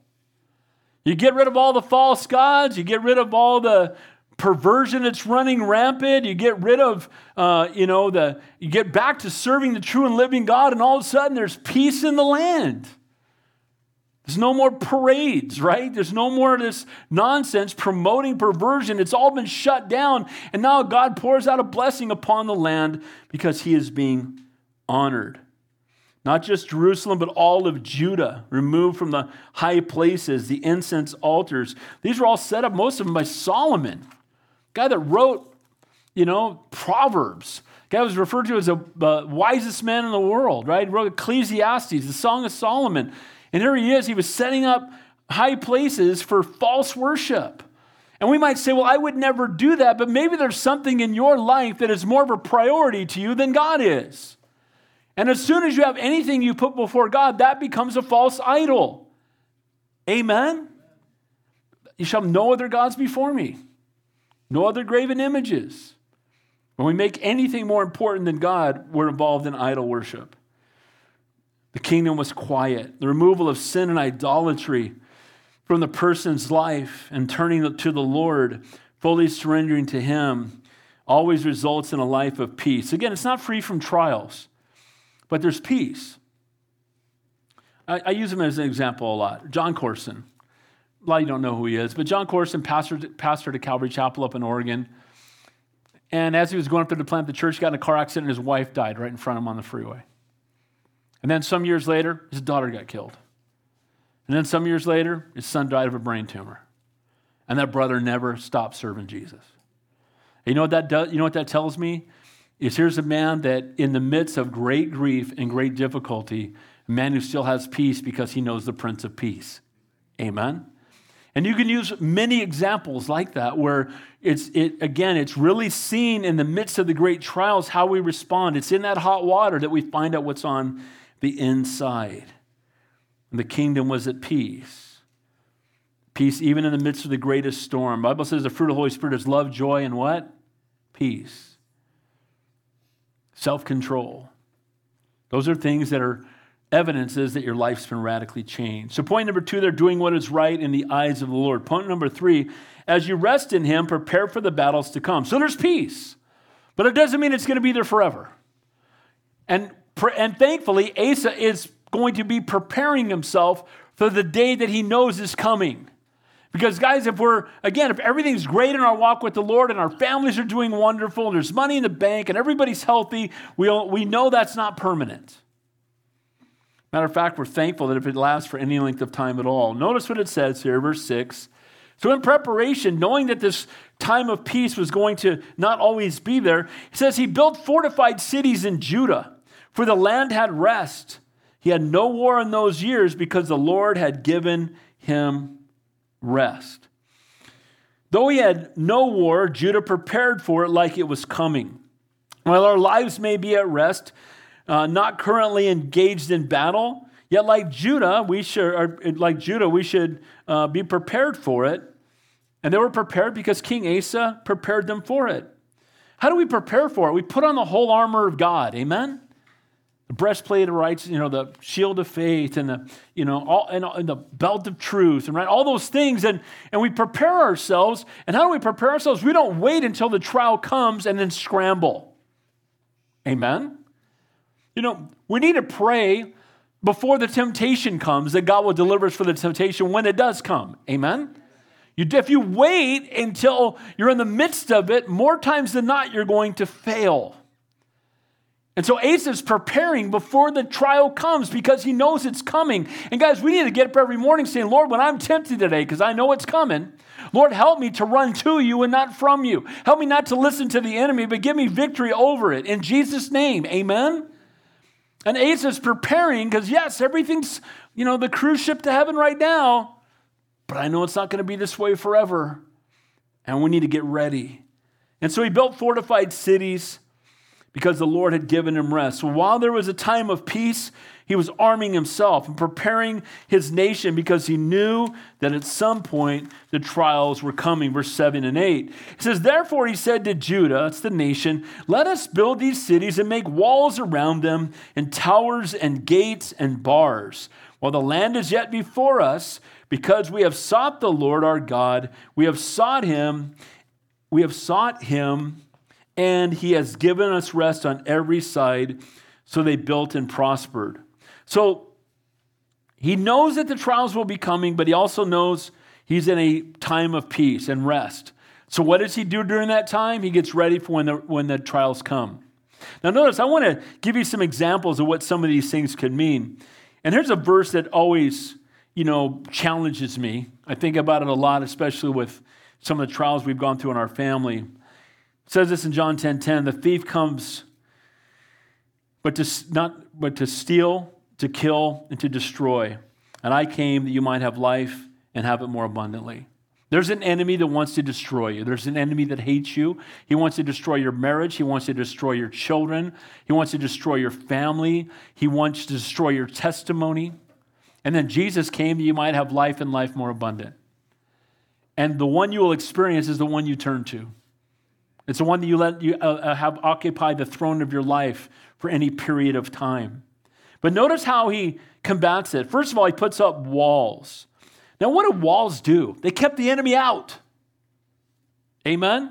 You get rid of all the false gods, you get rid of all the perversion that's running rampant. You get rid of, uh, you know, the you get back to serving the true and living God, and all of a sudden there's peace in the land. There's no more parades, right? There's no more of this nonsense promoting perversion. It's all been shut down. And now God pours out a blessing upon the land because he is being honored. Not just Jerusalem, but all of Judah, removed from the high places, the incense altars. These were all set up, most of them by Solomon, guy that wrote, you know, Proverbs. Guy was referred to as the wisest man in the world, right? He wrote Ecclesiastes, the Song of Solomon. And here he is, he was setting up high places for false worship. And we might say, well, I would never do that, but maybe there's something in your life that is more of a priority to you than God is. And as soon as you have anything you put before God, that becomes a false idol. Amen? You shall have no other gods before me, no other graven images. When we make anything more important than God, we're involved in idol worship. The kingdom was quiet. The removal of sin and idolatry from the person's life and turning to the Lord, fully surrendering to Him, always results in a life of peace. Again, it's not free from trials, but there's peace. I, I use him as an example a lot. Jon Courson. A lot of you don't know who he is, but Jon Courson, pastor, pastored at Calvary Chapel up in Oregon. And as he was going up there to plant the church, got in a car accident and his wife died right in front of him on the freeway. And then some years later, his daughter got killed. And then some years later, his son died of a brain tumor. And that brother never stopped serving Jesus. And you know what that does? You know what that tells me? Is here's a man that in the midst of great grief and great difficulty, a man who still has peace because he knows the Prince of Peace. Amen. And you can use many examples like that where it's it again, it's really seen in the midst of the great trials how we respond. It's in that hot water that we find out what's on the inside. And the kingdom was at peace. Peace even in the midst of the greatest storm. The Bible says the fruit of the Holy Spirit is love, joy, and what? Peace. Self-control. Those are things that are evidences that your life's been radically changed. So, point number two, they're doing what is right in the eyes of the Lord. Point number three, as you rest in Him, prepare for the battles to come. So, there's peace, but it doesn't mean it's going to be there forever. And and thankfully, Asa is going to be preparing himself for the day that he knows is coming. Because, guys, if we're, again, if everything's great in our walk with the Lord and our families are doing wonderful and there's money in the bank and everybody's healthy, we, we know that's not permanent. Matter of fact, we're thankful that if it lasts for any length of time at all. Notice what it says here, verse 6. So, in preparation, knowing that this time of peace was going to not always be there, he says he built fortified cities in Judah, for the land had rest. He had no war in those years because the Lord had given him rest. Though he had no war, Judah prepared for it like it was coming. While our lives may be at rest, uh, not currently engaged in battle, yet like Judah, we should, like Judah, we should uh, be prepared for it. And they were prepared because King Asa prepared them for it. How do we prepare for it? We put on the whole armor of God. Amen the breastplate of righteousness, you know, the shield of faith, and the, you know, all, and, and, the belt of truth, and right, all those things, and, and we prepare ourselves. And how do we prepare ourselves? We don't wait until the trial comes and then scramble. Amen? You know, we need to pray before the temptation comes that God will deliver us from the temptation when it does come. Amen? You, if you wait until you're in the midst of it, more times than not, you're going to fail. And so Asa's preparing before the trial comes because he knows it's coming. And guys, we need to get up every morning saying, Lord, when I'm tempted today, because I know it's coming, Lord, help me to run to you and not from you. Help me not to listen to the enemy, but give me victory over it. In Jesus' name, amen. And Asa's preparing because, yes, everything's, you know, the cruise ship to heaven right now, but I know it's not going to be this way forever. And we need to get ready. And so he built fortified cities because the Lord had given him rest. So while there was a time of peace, he was arming himself and preparing his nation because he knew that at some point the trials were coming. Verse 7 and 8. He says, Therefore he said to Judah, it's the nation, let us build these cities and make walls around them, and towers and gates and bars. While the land is yet before us, because we have sought the Lord our God, we have sought him, we have sought him and he has given us rest on every side. So they built and prospered. So he knows that the trials will be coming, but he also knows he's in a time of peace and rest. So what does he do during that time? He gets ready for when the, when the trials come. Now, notice, I want to give you some examples of what some of these things could mean. And here's a verse that always, you know, challenges me. I think about it a lot, especially with some of the trials we've gone through in our family. It says this in John 10:10, 10, 10, the thief comes but to not but to steal, to kill and to destroy. And I came that you might have life and have it more abundantly. There's an enemy that wants to destroy you. There's an enemy that hates you. He wants to destroy your marriage. He wants to destroy your children. He wants to destroy your family. He wants to destroy your testimony. And then Jesus came that you might have life and life more abundant. And the one you will experience is the one you turn to. It's the one that you let you uh, uh, have occupy the throne of your life for any period of time. But notice how he combats it. First of all, he puts up walls. Now, what do walls do? They kept the enemy out. Amen?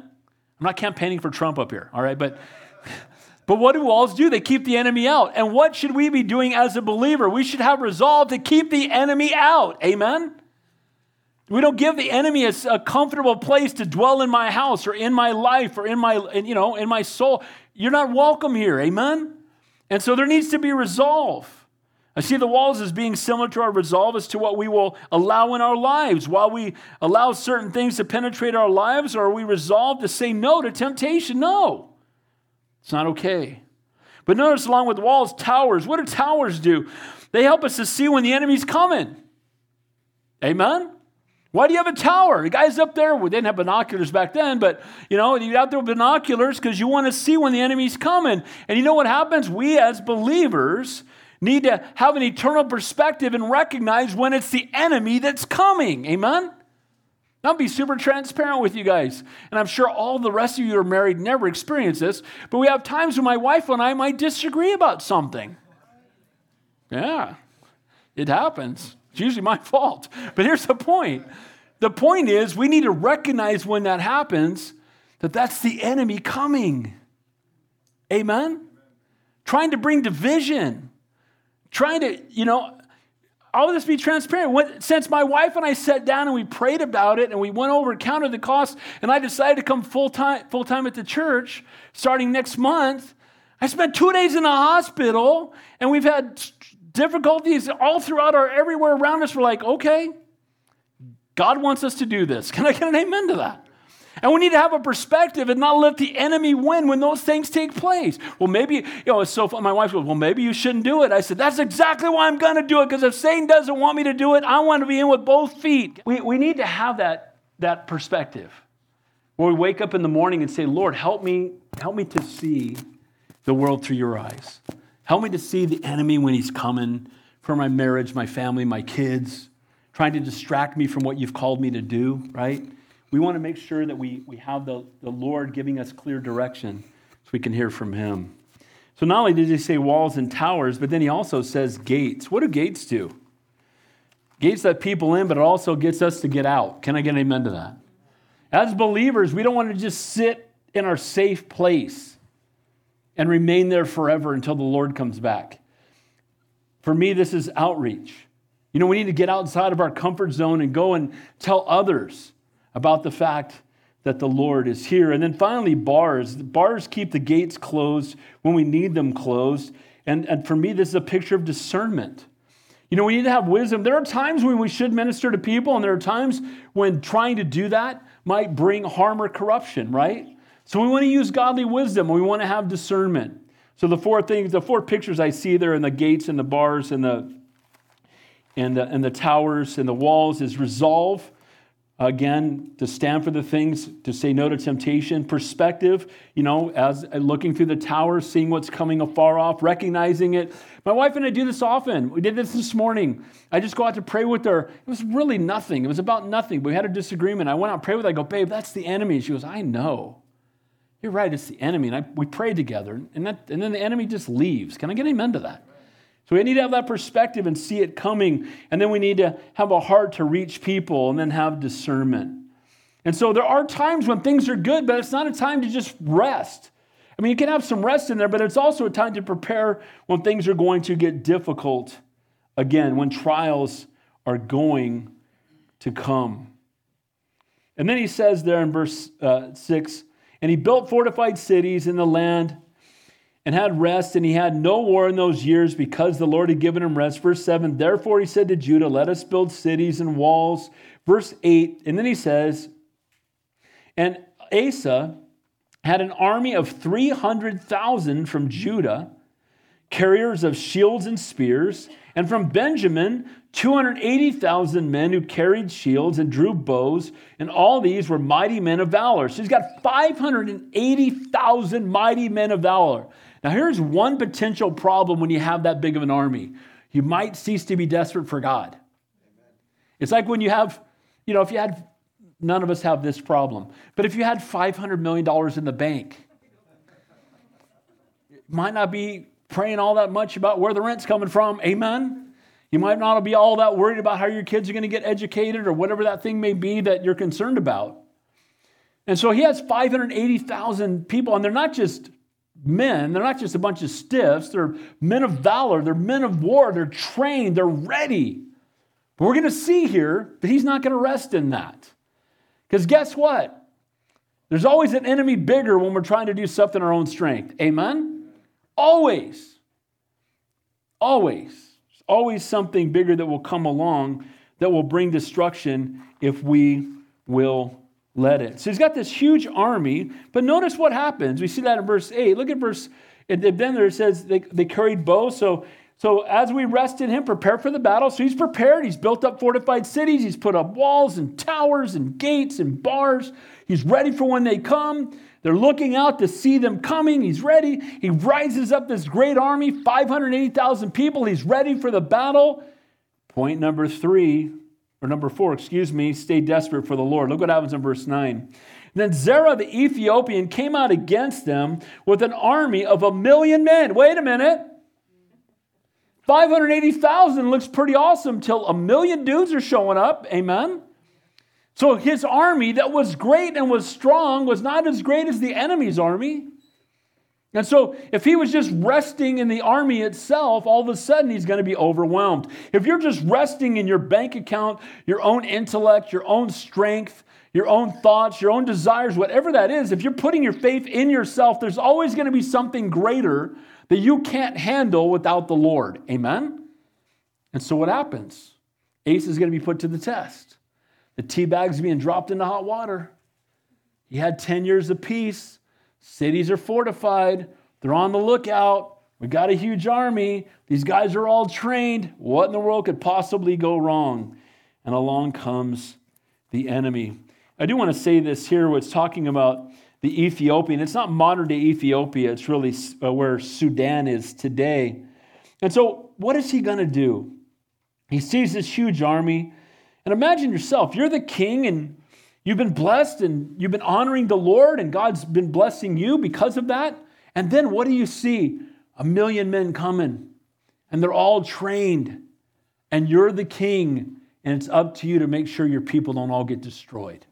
I'm not campaigning for Trump up here, all right? But, but what do walls do? They keep the enemy out. And what should we be doing as a believer? We should have resolve to keep the enemy out. Amen? We don't give the enemy a, a, comfortable place to dwell in my house or in my life or in my, you know, in my soul. You're not welcome here. Amen? And so there needs to be resolve. I see the walls as being similar to our resolve as to what we will allow in our lives. While we allow certain things to penetrate our lives, or are we resolved to say no to temptation? No. It's not okay. But notice along with walls, towers. What do towers do? They help us to see when the enemy's coming. Amen? Why do you have a tower? The guy's up there. We didn't have binoculars back then, but you know, you're out there with binoculars because you want to see when the enemy's coming. And you know what happens? We as believers need to have an eternal perspective and recognize when it's the enemy that's coming. Amen? I'll be super transparent with you guys. And I'm sure all the rest of you who are married never experience this, but we have times when my wife and I might disagree about something. Yeah, it happens. It's usually my fault. But here's the point the point is, we need to recognize when that happens that that's the enemy coming. Amen? Trying to bring division. Trying to, you know, I'll just be transparent. When, since my wife and I sat down and we prayed about it and we went over and counted the cost, and I decided to come full time full time at the church starting next month, I spent two days in the hospital, and we've had difficulties all throughout our everywhere around us. We're like, okay, God wants us to do this. Can I get an amen to that? And we need to have a perspective and not let the enemy win when those things take place. Well, maybe, you know, it's so. My wife goes, Well, maybe you shouldn't do it. I said, That's exactly why I'm going to do it because if Satan doesn't want me to do it, I want to be in with both feet. We, we need to have that, that perspective where we wake up in the morning and say, Lord, help me, help me to see the world through your eyes. Help me to see the enemy when he's coming for my marriage, my family, my kids, trying to distract me from what you've called me to do, right? We want to make sure that we, we have the, the Lord giving us clear direction so we can hear from Him. So not only did he say walls and towers, but then he also says gates. What do gates do? Gates let people in, but it also gets us to get out. Can I get an amen to that? As believers, we don't want to just sit in our safe place and remain there forever until the Lord comes back. For me, this is outreach. You know, we need to get outside of our comfort zone and go and tell others about the fact that the Lord is here. And then finally, bars. Bars keep the gates closed when we need them closed. And, and for me, this is a picture of discernment. You know, we need to have wisdom. There are times when we should minister to people, and there are times when trying to do that might bring harm or corruption, right? So we want to use godly wisdom. We want to have discernment. So the four things, the four pictures I see there in the gates and the bars and the and the, and the towers and the walls is resolve, again to stand for the things to say no to temptation perspective you know as uh, looking through the tower seeing what's coming afar off recognizing it. My wife and i do this often. We did this this morning. I just go out to pray with her. It was really nothing. It was about nothing. We had a disagreement. I went out and prayed with her. I go babe that's the enemy. She goes i know you're right it's the enemy and I, we pray together and, that, and then the enemy just leaves can i get amen to that so we need to have that perspective and see it coming. And then we need to have a heart to reach people and then have discernment. And so there are times when things are good, but it's not a time to just rest. I mean, you can have some rest in there, but it's also a time to prepare when things are going to get difficult again, when trials are going to come. And then he says there in verse uh, 6 and he built fortified cities in the land and had rest, and he had no war in those years because the Lord had given him rest. Verse 7 Therefore he said to Judah, Let us build cities and walls. Verse 8, and then he says, And Asa had an army of 300,000 from Judah, carriers of shields and spears, and from Benjamin, 280,000 men who carried shields and drew bows, and all these were mighty men of valor. So he's got 580,000 mighty men of valor. Now, here's one potential problem when you have that big of an army you might cease to be desperate for God. It's like when you have, you know, if you had, none of us have this problem, but if you had $500 million in the bank, it might not be praying all that much about where the rent's coming from. Amen. You might not be all that worried about how your kids are going to get educated or whatever that thing may be that you're concerned about. And so he has 580,000 people, and they're not just men. They're not just a bunch of stiffs, they're men of valor, they're men of war, they're trained, they're ready. But we're going to see here that he's not going to rest in that. Because guess what? There's always an enemy bigger when we're trying to do something in our own strength. Amen? Always. Always. There's always something bigger that will come along that will bring destruction if we will let it. So he's got this huge army, but notice what happens. We see that in verse 8. Look at verse, and then there it says they, they carried bows. So, so as we rest in him, prepare for the battle. So he's prepared. He's built up fortified cities. He's put up walls and towers and gates and bars. He's ready for when they come. They're looking out to see them coming. He's ready. He rises up this great army, 580,000 people. He's ready for the battle. Point number three or number four, excuse me, stay desperate for the Lord. Look what happens in verse 9. Then Zerah the Ethiopian came out against them with an army of a million men. Wait a minute. 580,000 looks pretty awesome till a million dudes are showing up. Amen. So his army that was great and was strong was not as great as the enemy's army. And so, if he was just resting in the army itself, all of a sudden he's going to be overwhelmed. If you're just resting in your bank account, your own intellect, your own strength, your own thoughts, your own desires, whatever that is, if you're putting your faith in yourself, there's always going to be something greater that you can't handle without the Lord. Amen? And so, what happens? Asa is going to be put to the test. The tea bag's being dropped into hot water. He had 10 years of peace. Cities are fortified. They're on the lookout. We got a huge army. These guys are all trained. What in the world could possibly go wrong? And along comes the enemy. I do want to say this here, what's talking about the Ethiopian. It's not modern day Ethiopia, it's really uh, where Sudan is today. And so, what is he going to do? He sees this huge army. And imagine yourself, you're the king and You've been blessed and you've been honoring the Lord, and God's been blessing you because of that. And then what do you see? A million men coming, and they're all trained, and you're the king, and it's up to you to make sure your people don't all get destroyed.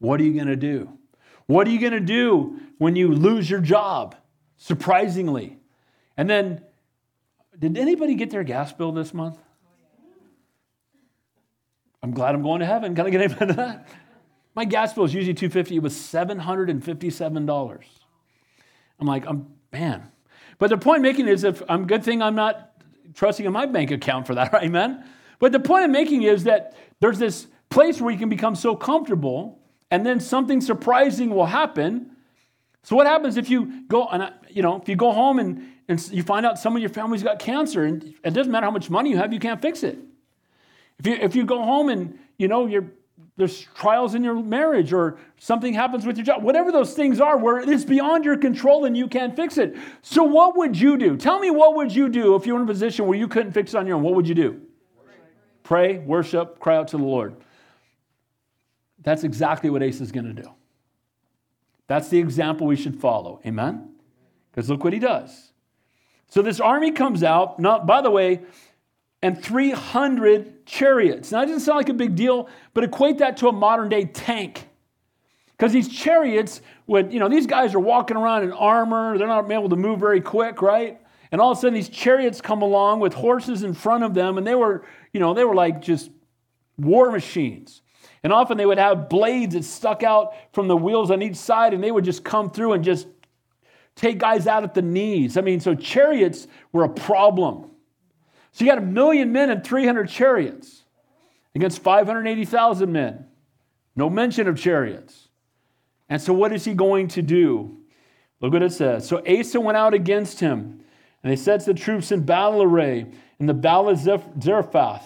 What are you going to do? What are you going to do when you lose your job? Surprisingly. And then, did anybody get their gas bill this month? I'm glad I'm going to heaven. Can I get amen to that? My gas bill is usually 250 It was $757. I'm like, I'm, man. But the point making is if I'm good thing I'm not trusting in my bank account for that, right, amen? But the point I'm making is that there's this place where you can become so comfortable and then something surprising will happen. So what happens if you go and you know if you go home and, and you find out some of your family's got cancer and it doesn't matter how much money you have, you can't fix it. If you if you go home and you know you're there's trials in your marriage or something happens with your job, whatever those things are where it's beyond your control and you can't fix it. So what would you do? Tell me what would you do if you were in a position where you couldn't fix it on your own? What would you do? Pray, worship, cry out to the Lord. That's exactly what Asa is going to do. That's the example we should follow. Amen? Because look what he does. So this army comes out. Not, by the way, and 300 chariots. Now, it doesn't sound like a big deal, but equate that to a modern day tank. Because these chariots would, you know, these guys are walking around in armor, they're not able to move very quick, right? And all of a sudden, these chariots come along with horses in front of them, and they were, you know, they were like just war machines. And often they would have blades that stuck out from the wheels on each side, and they would just come through and just take guys out at the knees. I mean, so chariots were a problem. So you got a million men and 300 chariots against 580,000 men. No mention of chariots. And so what is he going to do? Look what it says. So Asa went out against him, and he sets the troops in battle array in the battle of Zarephath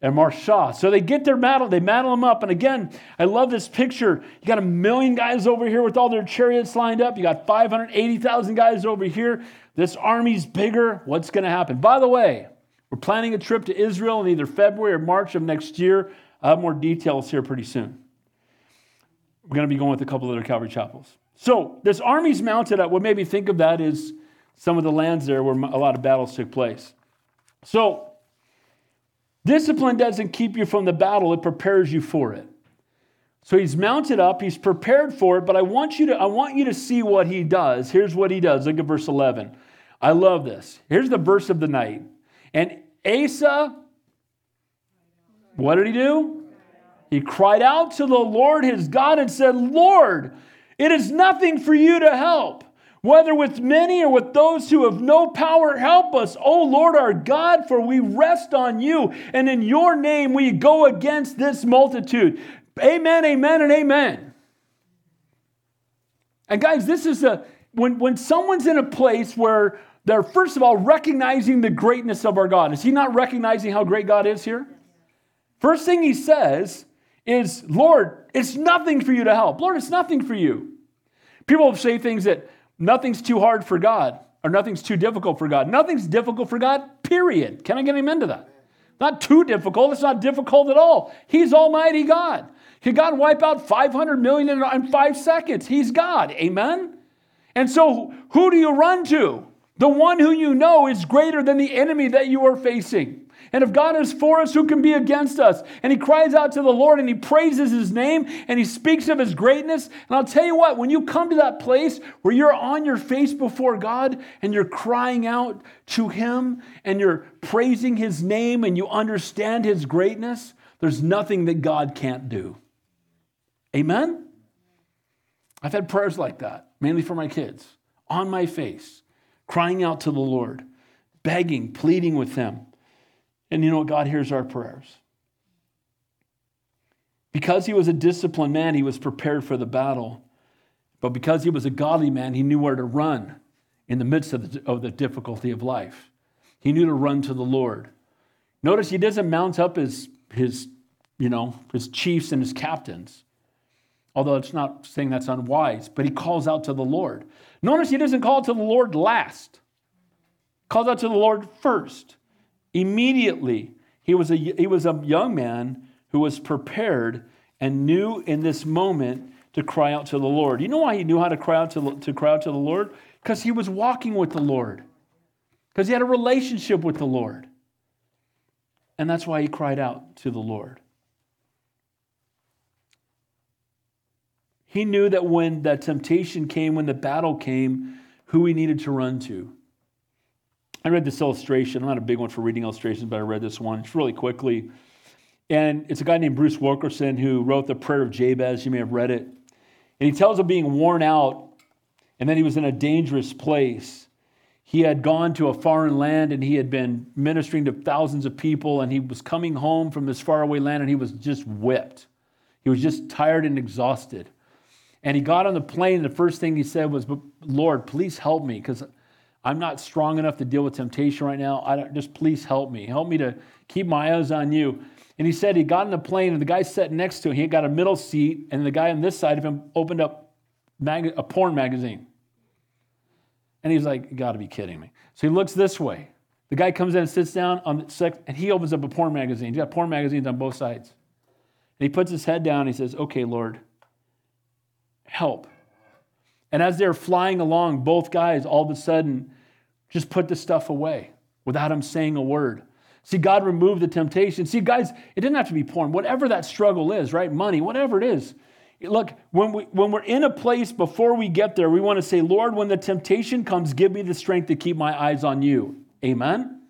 and Mareshah. So they get their battle, they battle them up. And again, I love this picture. You got a million guys over here with all their chariots lined up. You got 580,000 guys over here. This army's bigger. What's going to happen? By the way, we're planning a trip to Israel in either February or March of next year. I'll have more details here pretty soon. We're going to be going with a couple other Calvary chapels. So, this army's mounted up. What made me think of that is some of the lands there where a lot of battles took place. So, discipline doesn't keep you from the battle, it prepares you for it. So he's mounted up, he's prepared for it, but I want you to I want you to see what he does. Here's what he does. Look at verse 11. I love this. Here's the verse of the night. And Asa, what did he do? He cried out to the Lord his God and said, Lord, it is nothing for you to help. Whether with many or with those who have no power, help us, O Lord our God, for we rest on you, and in your name we go against this multitude. Amen, amen, and amen. And guys, this is a when, when someone's in a place where they're, first of all, recognizing the greatness of our God. Is he not recognizing how great God is here? First thing he says is, Lord, it's nothing for you to help. Lord, it's nothing for you. People say things that nothing's too hard for God or nothing's too difficult for God. Nothing's difficult for God, period. Can I get him into that? Not too difficult. It's not difficult at all. He's Almighty God. Can God wipe out 500 million in five seconds? He's God. Amen? And so, who do you run to? The one who you know is greater than the enemy that you are facing. And if God is for us, who can be against us? And he cries out to the Lord and he praises his name and he speaks of his greatness. And I'll tell you what, when you come to that place where you're on your face before God and you're crying out to him and you're praising his name and you understand his greatness, there's nothing that God can't do. Amen? I've had prayers like that, mainly for my kids, on my face, crying out to the Lord, begging, pleading with them. And you know what? God hears our prayers. Because he was a disciplined man, he was prepared for the battle. But because he was a godly man, he knew where to run in the midst of the, of the difficulty of life. He knew to run to the Lord. Notice he doesn't mount up his, his, you know, his chiefs and his captains although it's not saying that's unwise, but he calls out to the Lord. Notice he doesn't call to the Lord last, calls out to the Lord first. Immediately, he was a, he was a young man who was prepared and knew in this moment to cry out to the Lord. You know why he knew how to cry out to, to cry out to the Lord? Because he was walking with the Lord. Because he had a relationship with the Lord. And that's why he cried out to the Lord. He knew that when that temptation came, when the battle came, who he needed to run to. I read this illustration. I'm not a big one for reading illustrations, but I read this one. It's really quickly. And it's a guy named Bruce Wilkinson who wrote the Prayer of Jabez. You may have read it. And he tells of being worn out and then he was in a dangerous place. He had gone to a foreign land and he had been ministering to thousands of people and he was coming home from this faraway land and he was just whipped. He was just tired and exhausted. And he got on the plane, and the first thing he said was, Lord, please help me, because I'm not strong enough to deal with temptation right now. I don't, just please help me. Help me to keep my eyes on you. And he said he got in the plane, and the guy sat next to him, he got a middle seat, and the guy on this side of him opened up mag- a porn magazine. And he's like, You got to be kidding me. So he looks this way. The guy comes in and sits down on the sec- and he opens up a porn magazine. He's got porn magazines on both sides. And he puts his head down and he says, Okay, Lord, help. And as they're flying along, both guys all of a sudden just put the stuff away without him saying a word. See, God removed the temptation. See, guys, it didn't have to be porn, whatever that struggle is, right? Money, whatever it is. Look, when, we, when we're in a place before we get there, we want to say, Lord, when the temptation comes, give me the strength to keep my eyes on you. Amen?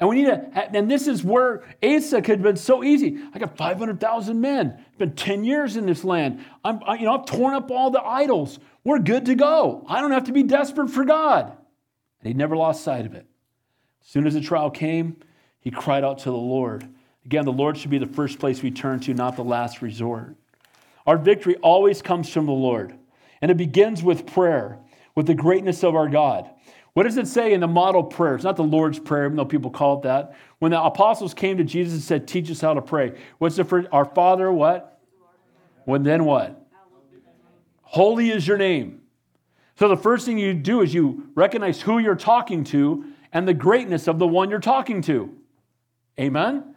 And we need to, and this is where Asa could have been so easy. I got 500,000 men. Been 10 years in this land. I'm, I, you know, I've torn up all the idols. We're good to go. I don't have to be desperate for God. And he never lost sight of it. As soon as the trial came, he cried out to the Lord. Again, the Lord should be the first place we turn to, not the last resort. Our victory always comes from the Lord. And it begins with prayer, with the greatness of our God. What does it say in the model prayer? It's not the Lord's Prayer, even though people call it that. When the apostles came to Jesus and said, Teach us how to pray. What's the first? Our Father, what? When then what? Holy is your name. So the first thing you do is you recognize who you're talking to and the greatness of the one you're talking to. Amen?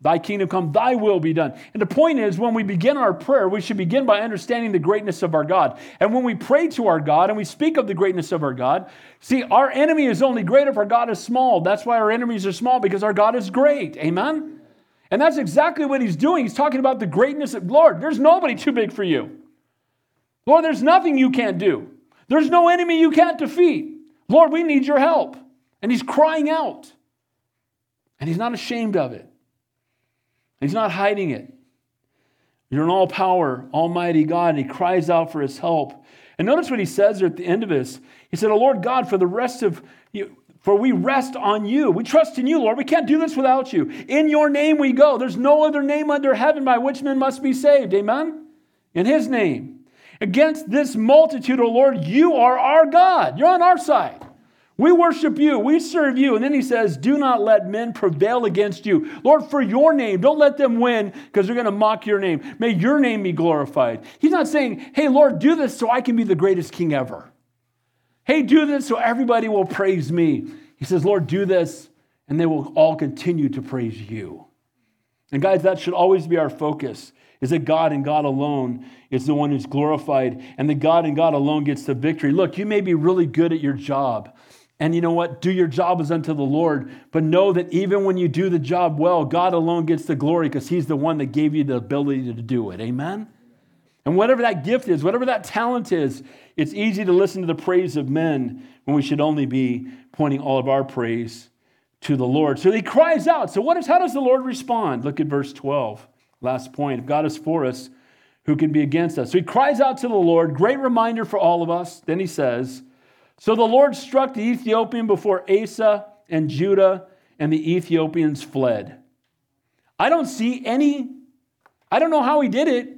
Thy kingdom come, thy will be done. And the point is, when we begin our prayer, we should begin by understanding the greatness of our God. And when we pray to our God and we speak of the greatness of our God, see, our enemy is only great if our God is small. That's why our enemies are small, because our God is great. Amen? And that's exactly what he's doing. He's talking about the greatness of Lord. There's nobody too big for you. Lord, there's nothing you can't do. There's no enemy you can't defeat. Lord, we need your help. And he's crying out. And he's not ashamed of it. He's not hiding it. You're an all power, almighty God, and he cries out for his help. And notice what he says there at the end of this. He said, Oh Lord God, for the rest of you, for we rest on you. We trust in you, Lord. We can't do this without you. In your name we go. There's no other name under heaven by which men must be saved. Amen? In his name. Against this multitude, O Lord, you are our God. You're on our side. We worship you. We serve you. And then he says, Do not let men prevail against you. Lord, for your name, don't let them win because they're going to mock your name. May your name be glorified. He's not saying, Hey, Lord, do this so I can be the greatest king ever. Hey, do this so everybody will praise me. He says, Lord, do this, and they will all continue to praise you. And guys, that should always be our focus is that God and God alone is the one who's glorified, and that God and God alone gets the victory. Look, you may be really good at your job. And you know what? Do your job as unto the Lord. But know that even when you do the job well, God alone gets the glory because He's the one that gave you the ability to do it. Amen? And whatever that gift is, whatever that talent is, it's easy to listen to the praise of men when we should only be pointing all of our praise to the Lord. So he cries out. So what is how does the Lord respond? Look at verse 12. Last point. If God is for us, who can be against us? So he cries out to the Lord, great reminder for all of us. Then he says, So the Lord struck the Ethiopian before Asa and Judah, and the Ethiopians fled. I don't see any, I don't know how he did it,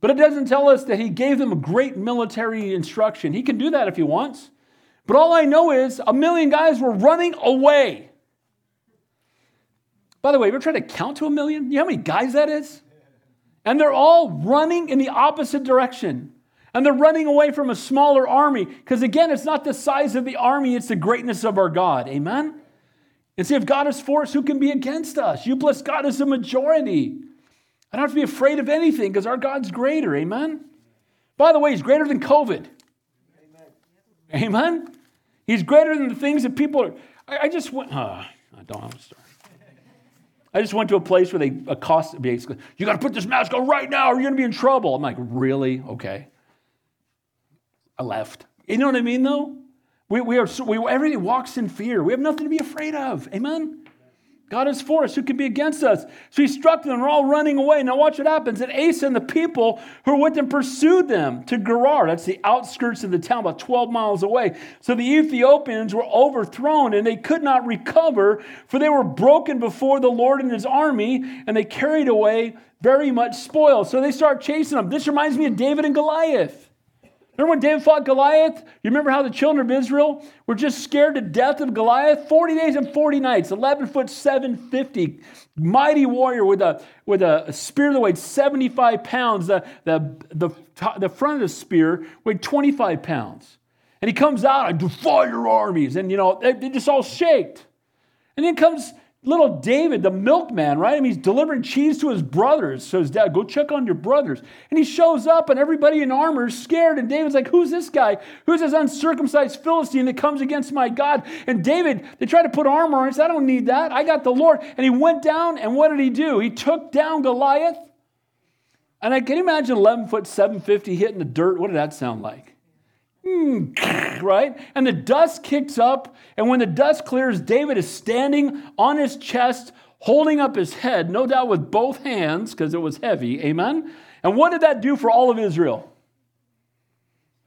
but it doesn't tell us that he gave them a great military instruction. He can do that if he wants. But all I know is a million guys were running away. By the way, we're trying to count to a million? You know how many guys that is? And they're all running in the opposite direction. And they're running away from a smaller army. Because again, it's not the size of the army, it's the greatness of our God. Amen? And see, if God is for us, who can be against us? You bless God as a majority. I don't have to be afraid of anything because our God's greater. Amen? By the way, He's greater than COVID. Amen? Amen? He's greater than the things that people are. I, I just went, uh, I don't have to start. I just went to a place where they accosted me. You got to put this mask on right now or you're going to be in trouble. I'm like, really? Okay. I left. You know what I mean, though? We, we are, we, everybody walks in fear. We have nothing to be afraid of. Amen? God is for us. Who can be against us? So he struck them, and they're all running away. Now, watch what happens. And Asa and the people who were with pursued them to Gerar. That's the outskirts of the town, about 12 miles away. So the Ethiopians were overthrown, and they could not recover, for they were broken before the Lord and his army, and they carried away very much spoil. So they start chasing them. This reminds me of David and Goliath. Remember when David fought Goliath? You remember how the children of Israel were just scared to death of Goliath? 40 days and 40 nights, 11 foot 750, mighty warrior with a, with a spear that weighed 75 pounds. The, the, the, the front of the spear weighed 25 pounds. And he comes out, I defy your armies. And, you know, they, they just all shaked. And then comes little David, the milkman, right? I mean, he's delivering cheese to his brothers. So his dad, go check on your brothers. And he shows up, and everybody in armor is scared. And David's like, Who's this guy? Who's this uncircumcised Philistine that comes against my God? And David, they try to put armor on. He said, I don't need that. I got the Lord. And he went down, and what did he do? He took down Goliath. And I can imagine 11 foot 750 hitting the dirt. What did that sound like? Mm, right? And the dust kicks up, and when the dust clears, David is standing on his chest, holding up his head, no doubt with both hands, because it was heavy. Amen? And what did that do for all of Israel?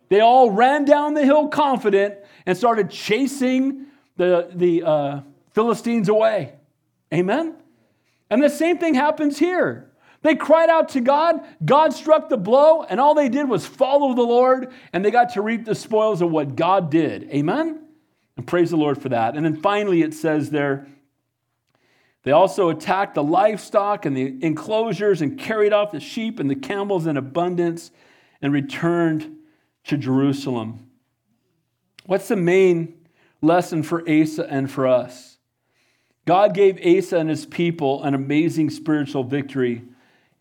They all ran down the hill confident and started chasing the, the uh, Philistines away. Amen? And the same thing happens here. They cried out to God. God struck the blow, and all they did was follow the Lord, and they got to reap the spoils of what God did. Amen? And praise the Lord for that. And then finally, it says there, they also attacked the livestock and the enclosures and carried off the sheep and the camels in abundance and returned to Jerusalem. What's the main lesson for Asa and for us? God gave Asa and his people an amazing spiritual victory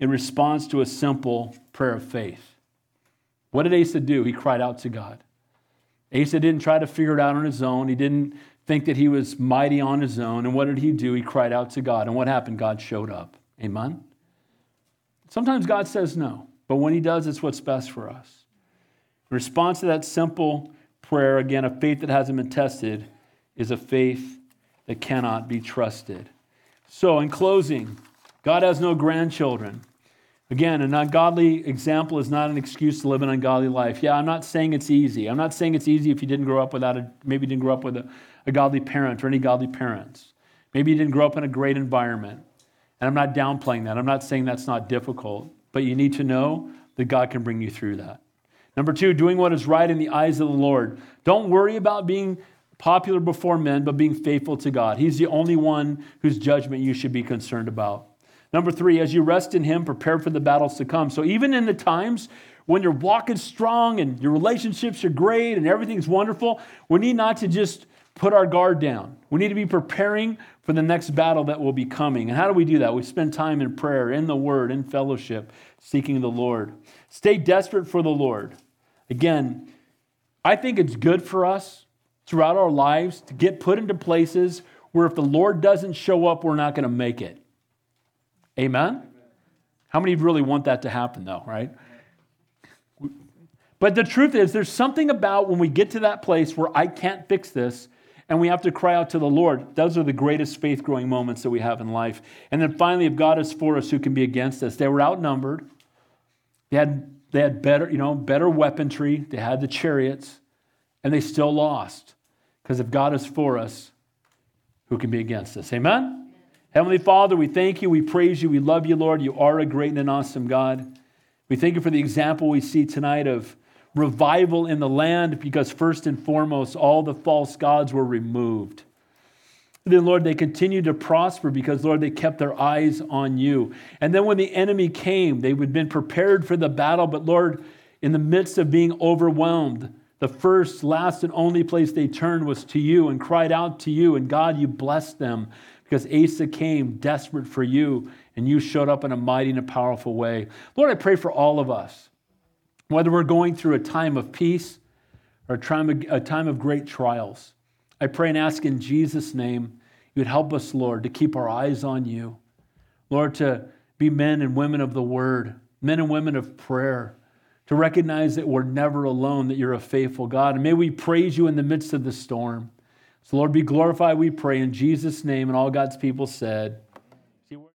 in response to a simple prayer of faith. What did Asa do? He cried out to God. Asa didn't try to figure it out on his own. He didn't think that he was mighty on his own. And what did he do? He cried out to God. And what happened? God showed up. Amen? Sometimes God says no, but when he does, it's what's best for us. In response to that simple prayer, again, a faith that hasn't been tested is a faith that cannot be trusted. So, in closing, God has no grandchildren. Again, an ungodly example is not an excuse to live an ungodly life. Yeah, I'm not saying it's easy. I'm not saying it's easy if you didn't grow up without a, maybe you didn't grow up with a, a godly parent or any godly parents. Maybe you didn't grow up in a great environment. And I'm not downplaying that. I'm not saying that's not difficult. But you need to know that God can bring you through that. Number two, doing what is right in the eyes of the Lord. Don't worry about being popular before men, but being faithful to God. He's the only one whose judgment you should be concerned about. Number three, as you rest in Him, prepare for the battles to come. So even in the times when you're walking strong and your relationships are great and everything's wonderful, we need not to just put our guard down. We need to be preparing for the next battle that will be coming. And how do we do that? We spend time in prayer, in the Word, in fellowship, seeking the Lord. Stay desperate for the Lord. Again, I think it's good for us throughout our lives to get put into places where if the Lord doesn't show up, we're not going to make it. Amen? How many really want that to happen, though, right? But the truth is, there's something about when we get to that place where I can't fix this and we have to cry out to the Lord. Those are the greatest faith growing moments that we have in life. And then finally, if God is for us, who can be against us? They were outnumbered. They had, they had better, you know, better weaponry. They had the chariots, and they still lost. Because if God is for us, who can be against us? Amen? Heavenly Father, we thank you, we praise you, we love you, Lord. You are a great and an awesome God. We thank you for the example we see tonight of revival in the land because, first and foremost, all the false gods were removed. Then, Lord, they continued to prosper because, Lord, they kept their eyes on you. And then when the enemy came, they had been prepared for the battle, but, Lord, in the midst of being overwhelmed, the first, last, and only place they turned was to you and cried out to you. And God, you blessed them because Asa came desperate for you and you showed up in a mighty and a powerful way. Lord, I pray for all of us whether we're going through a time of peace or a time of, great trials. I pray and ask in Jesus' name, you would help us, Lord, to keep our eyes on you. Lord, to be men and women of the word, men and women of prayer, to recognize that we're never alone, that you're a faithful God. And may we praise you in the midst of the storm. So, Lord, be glorified, we pray, in Jesus' name. And all God's people said,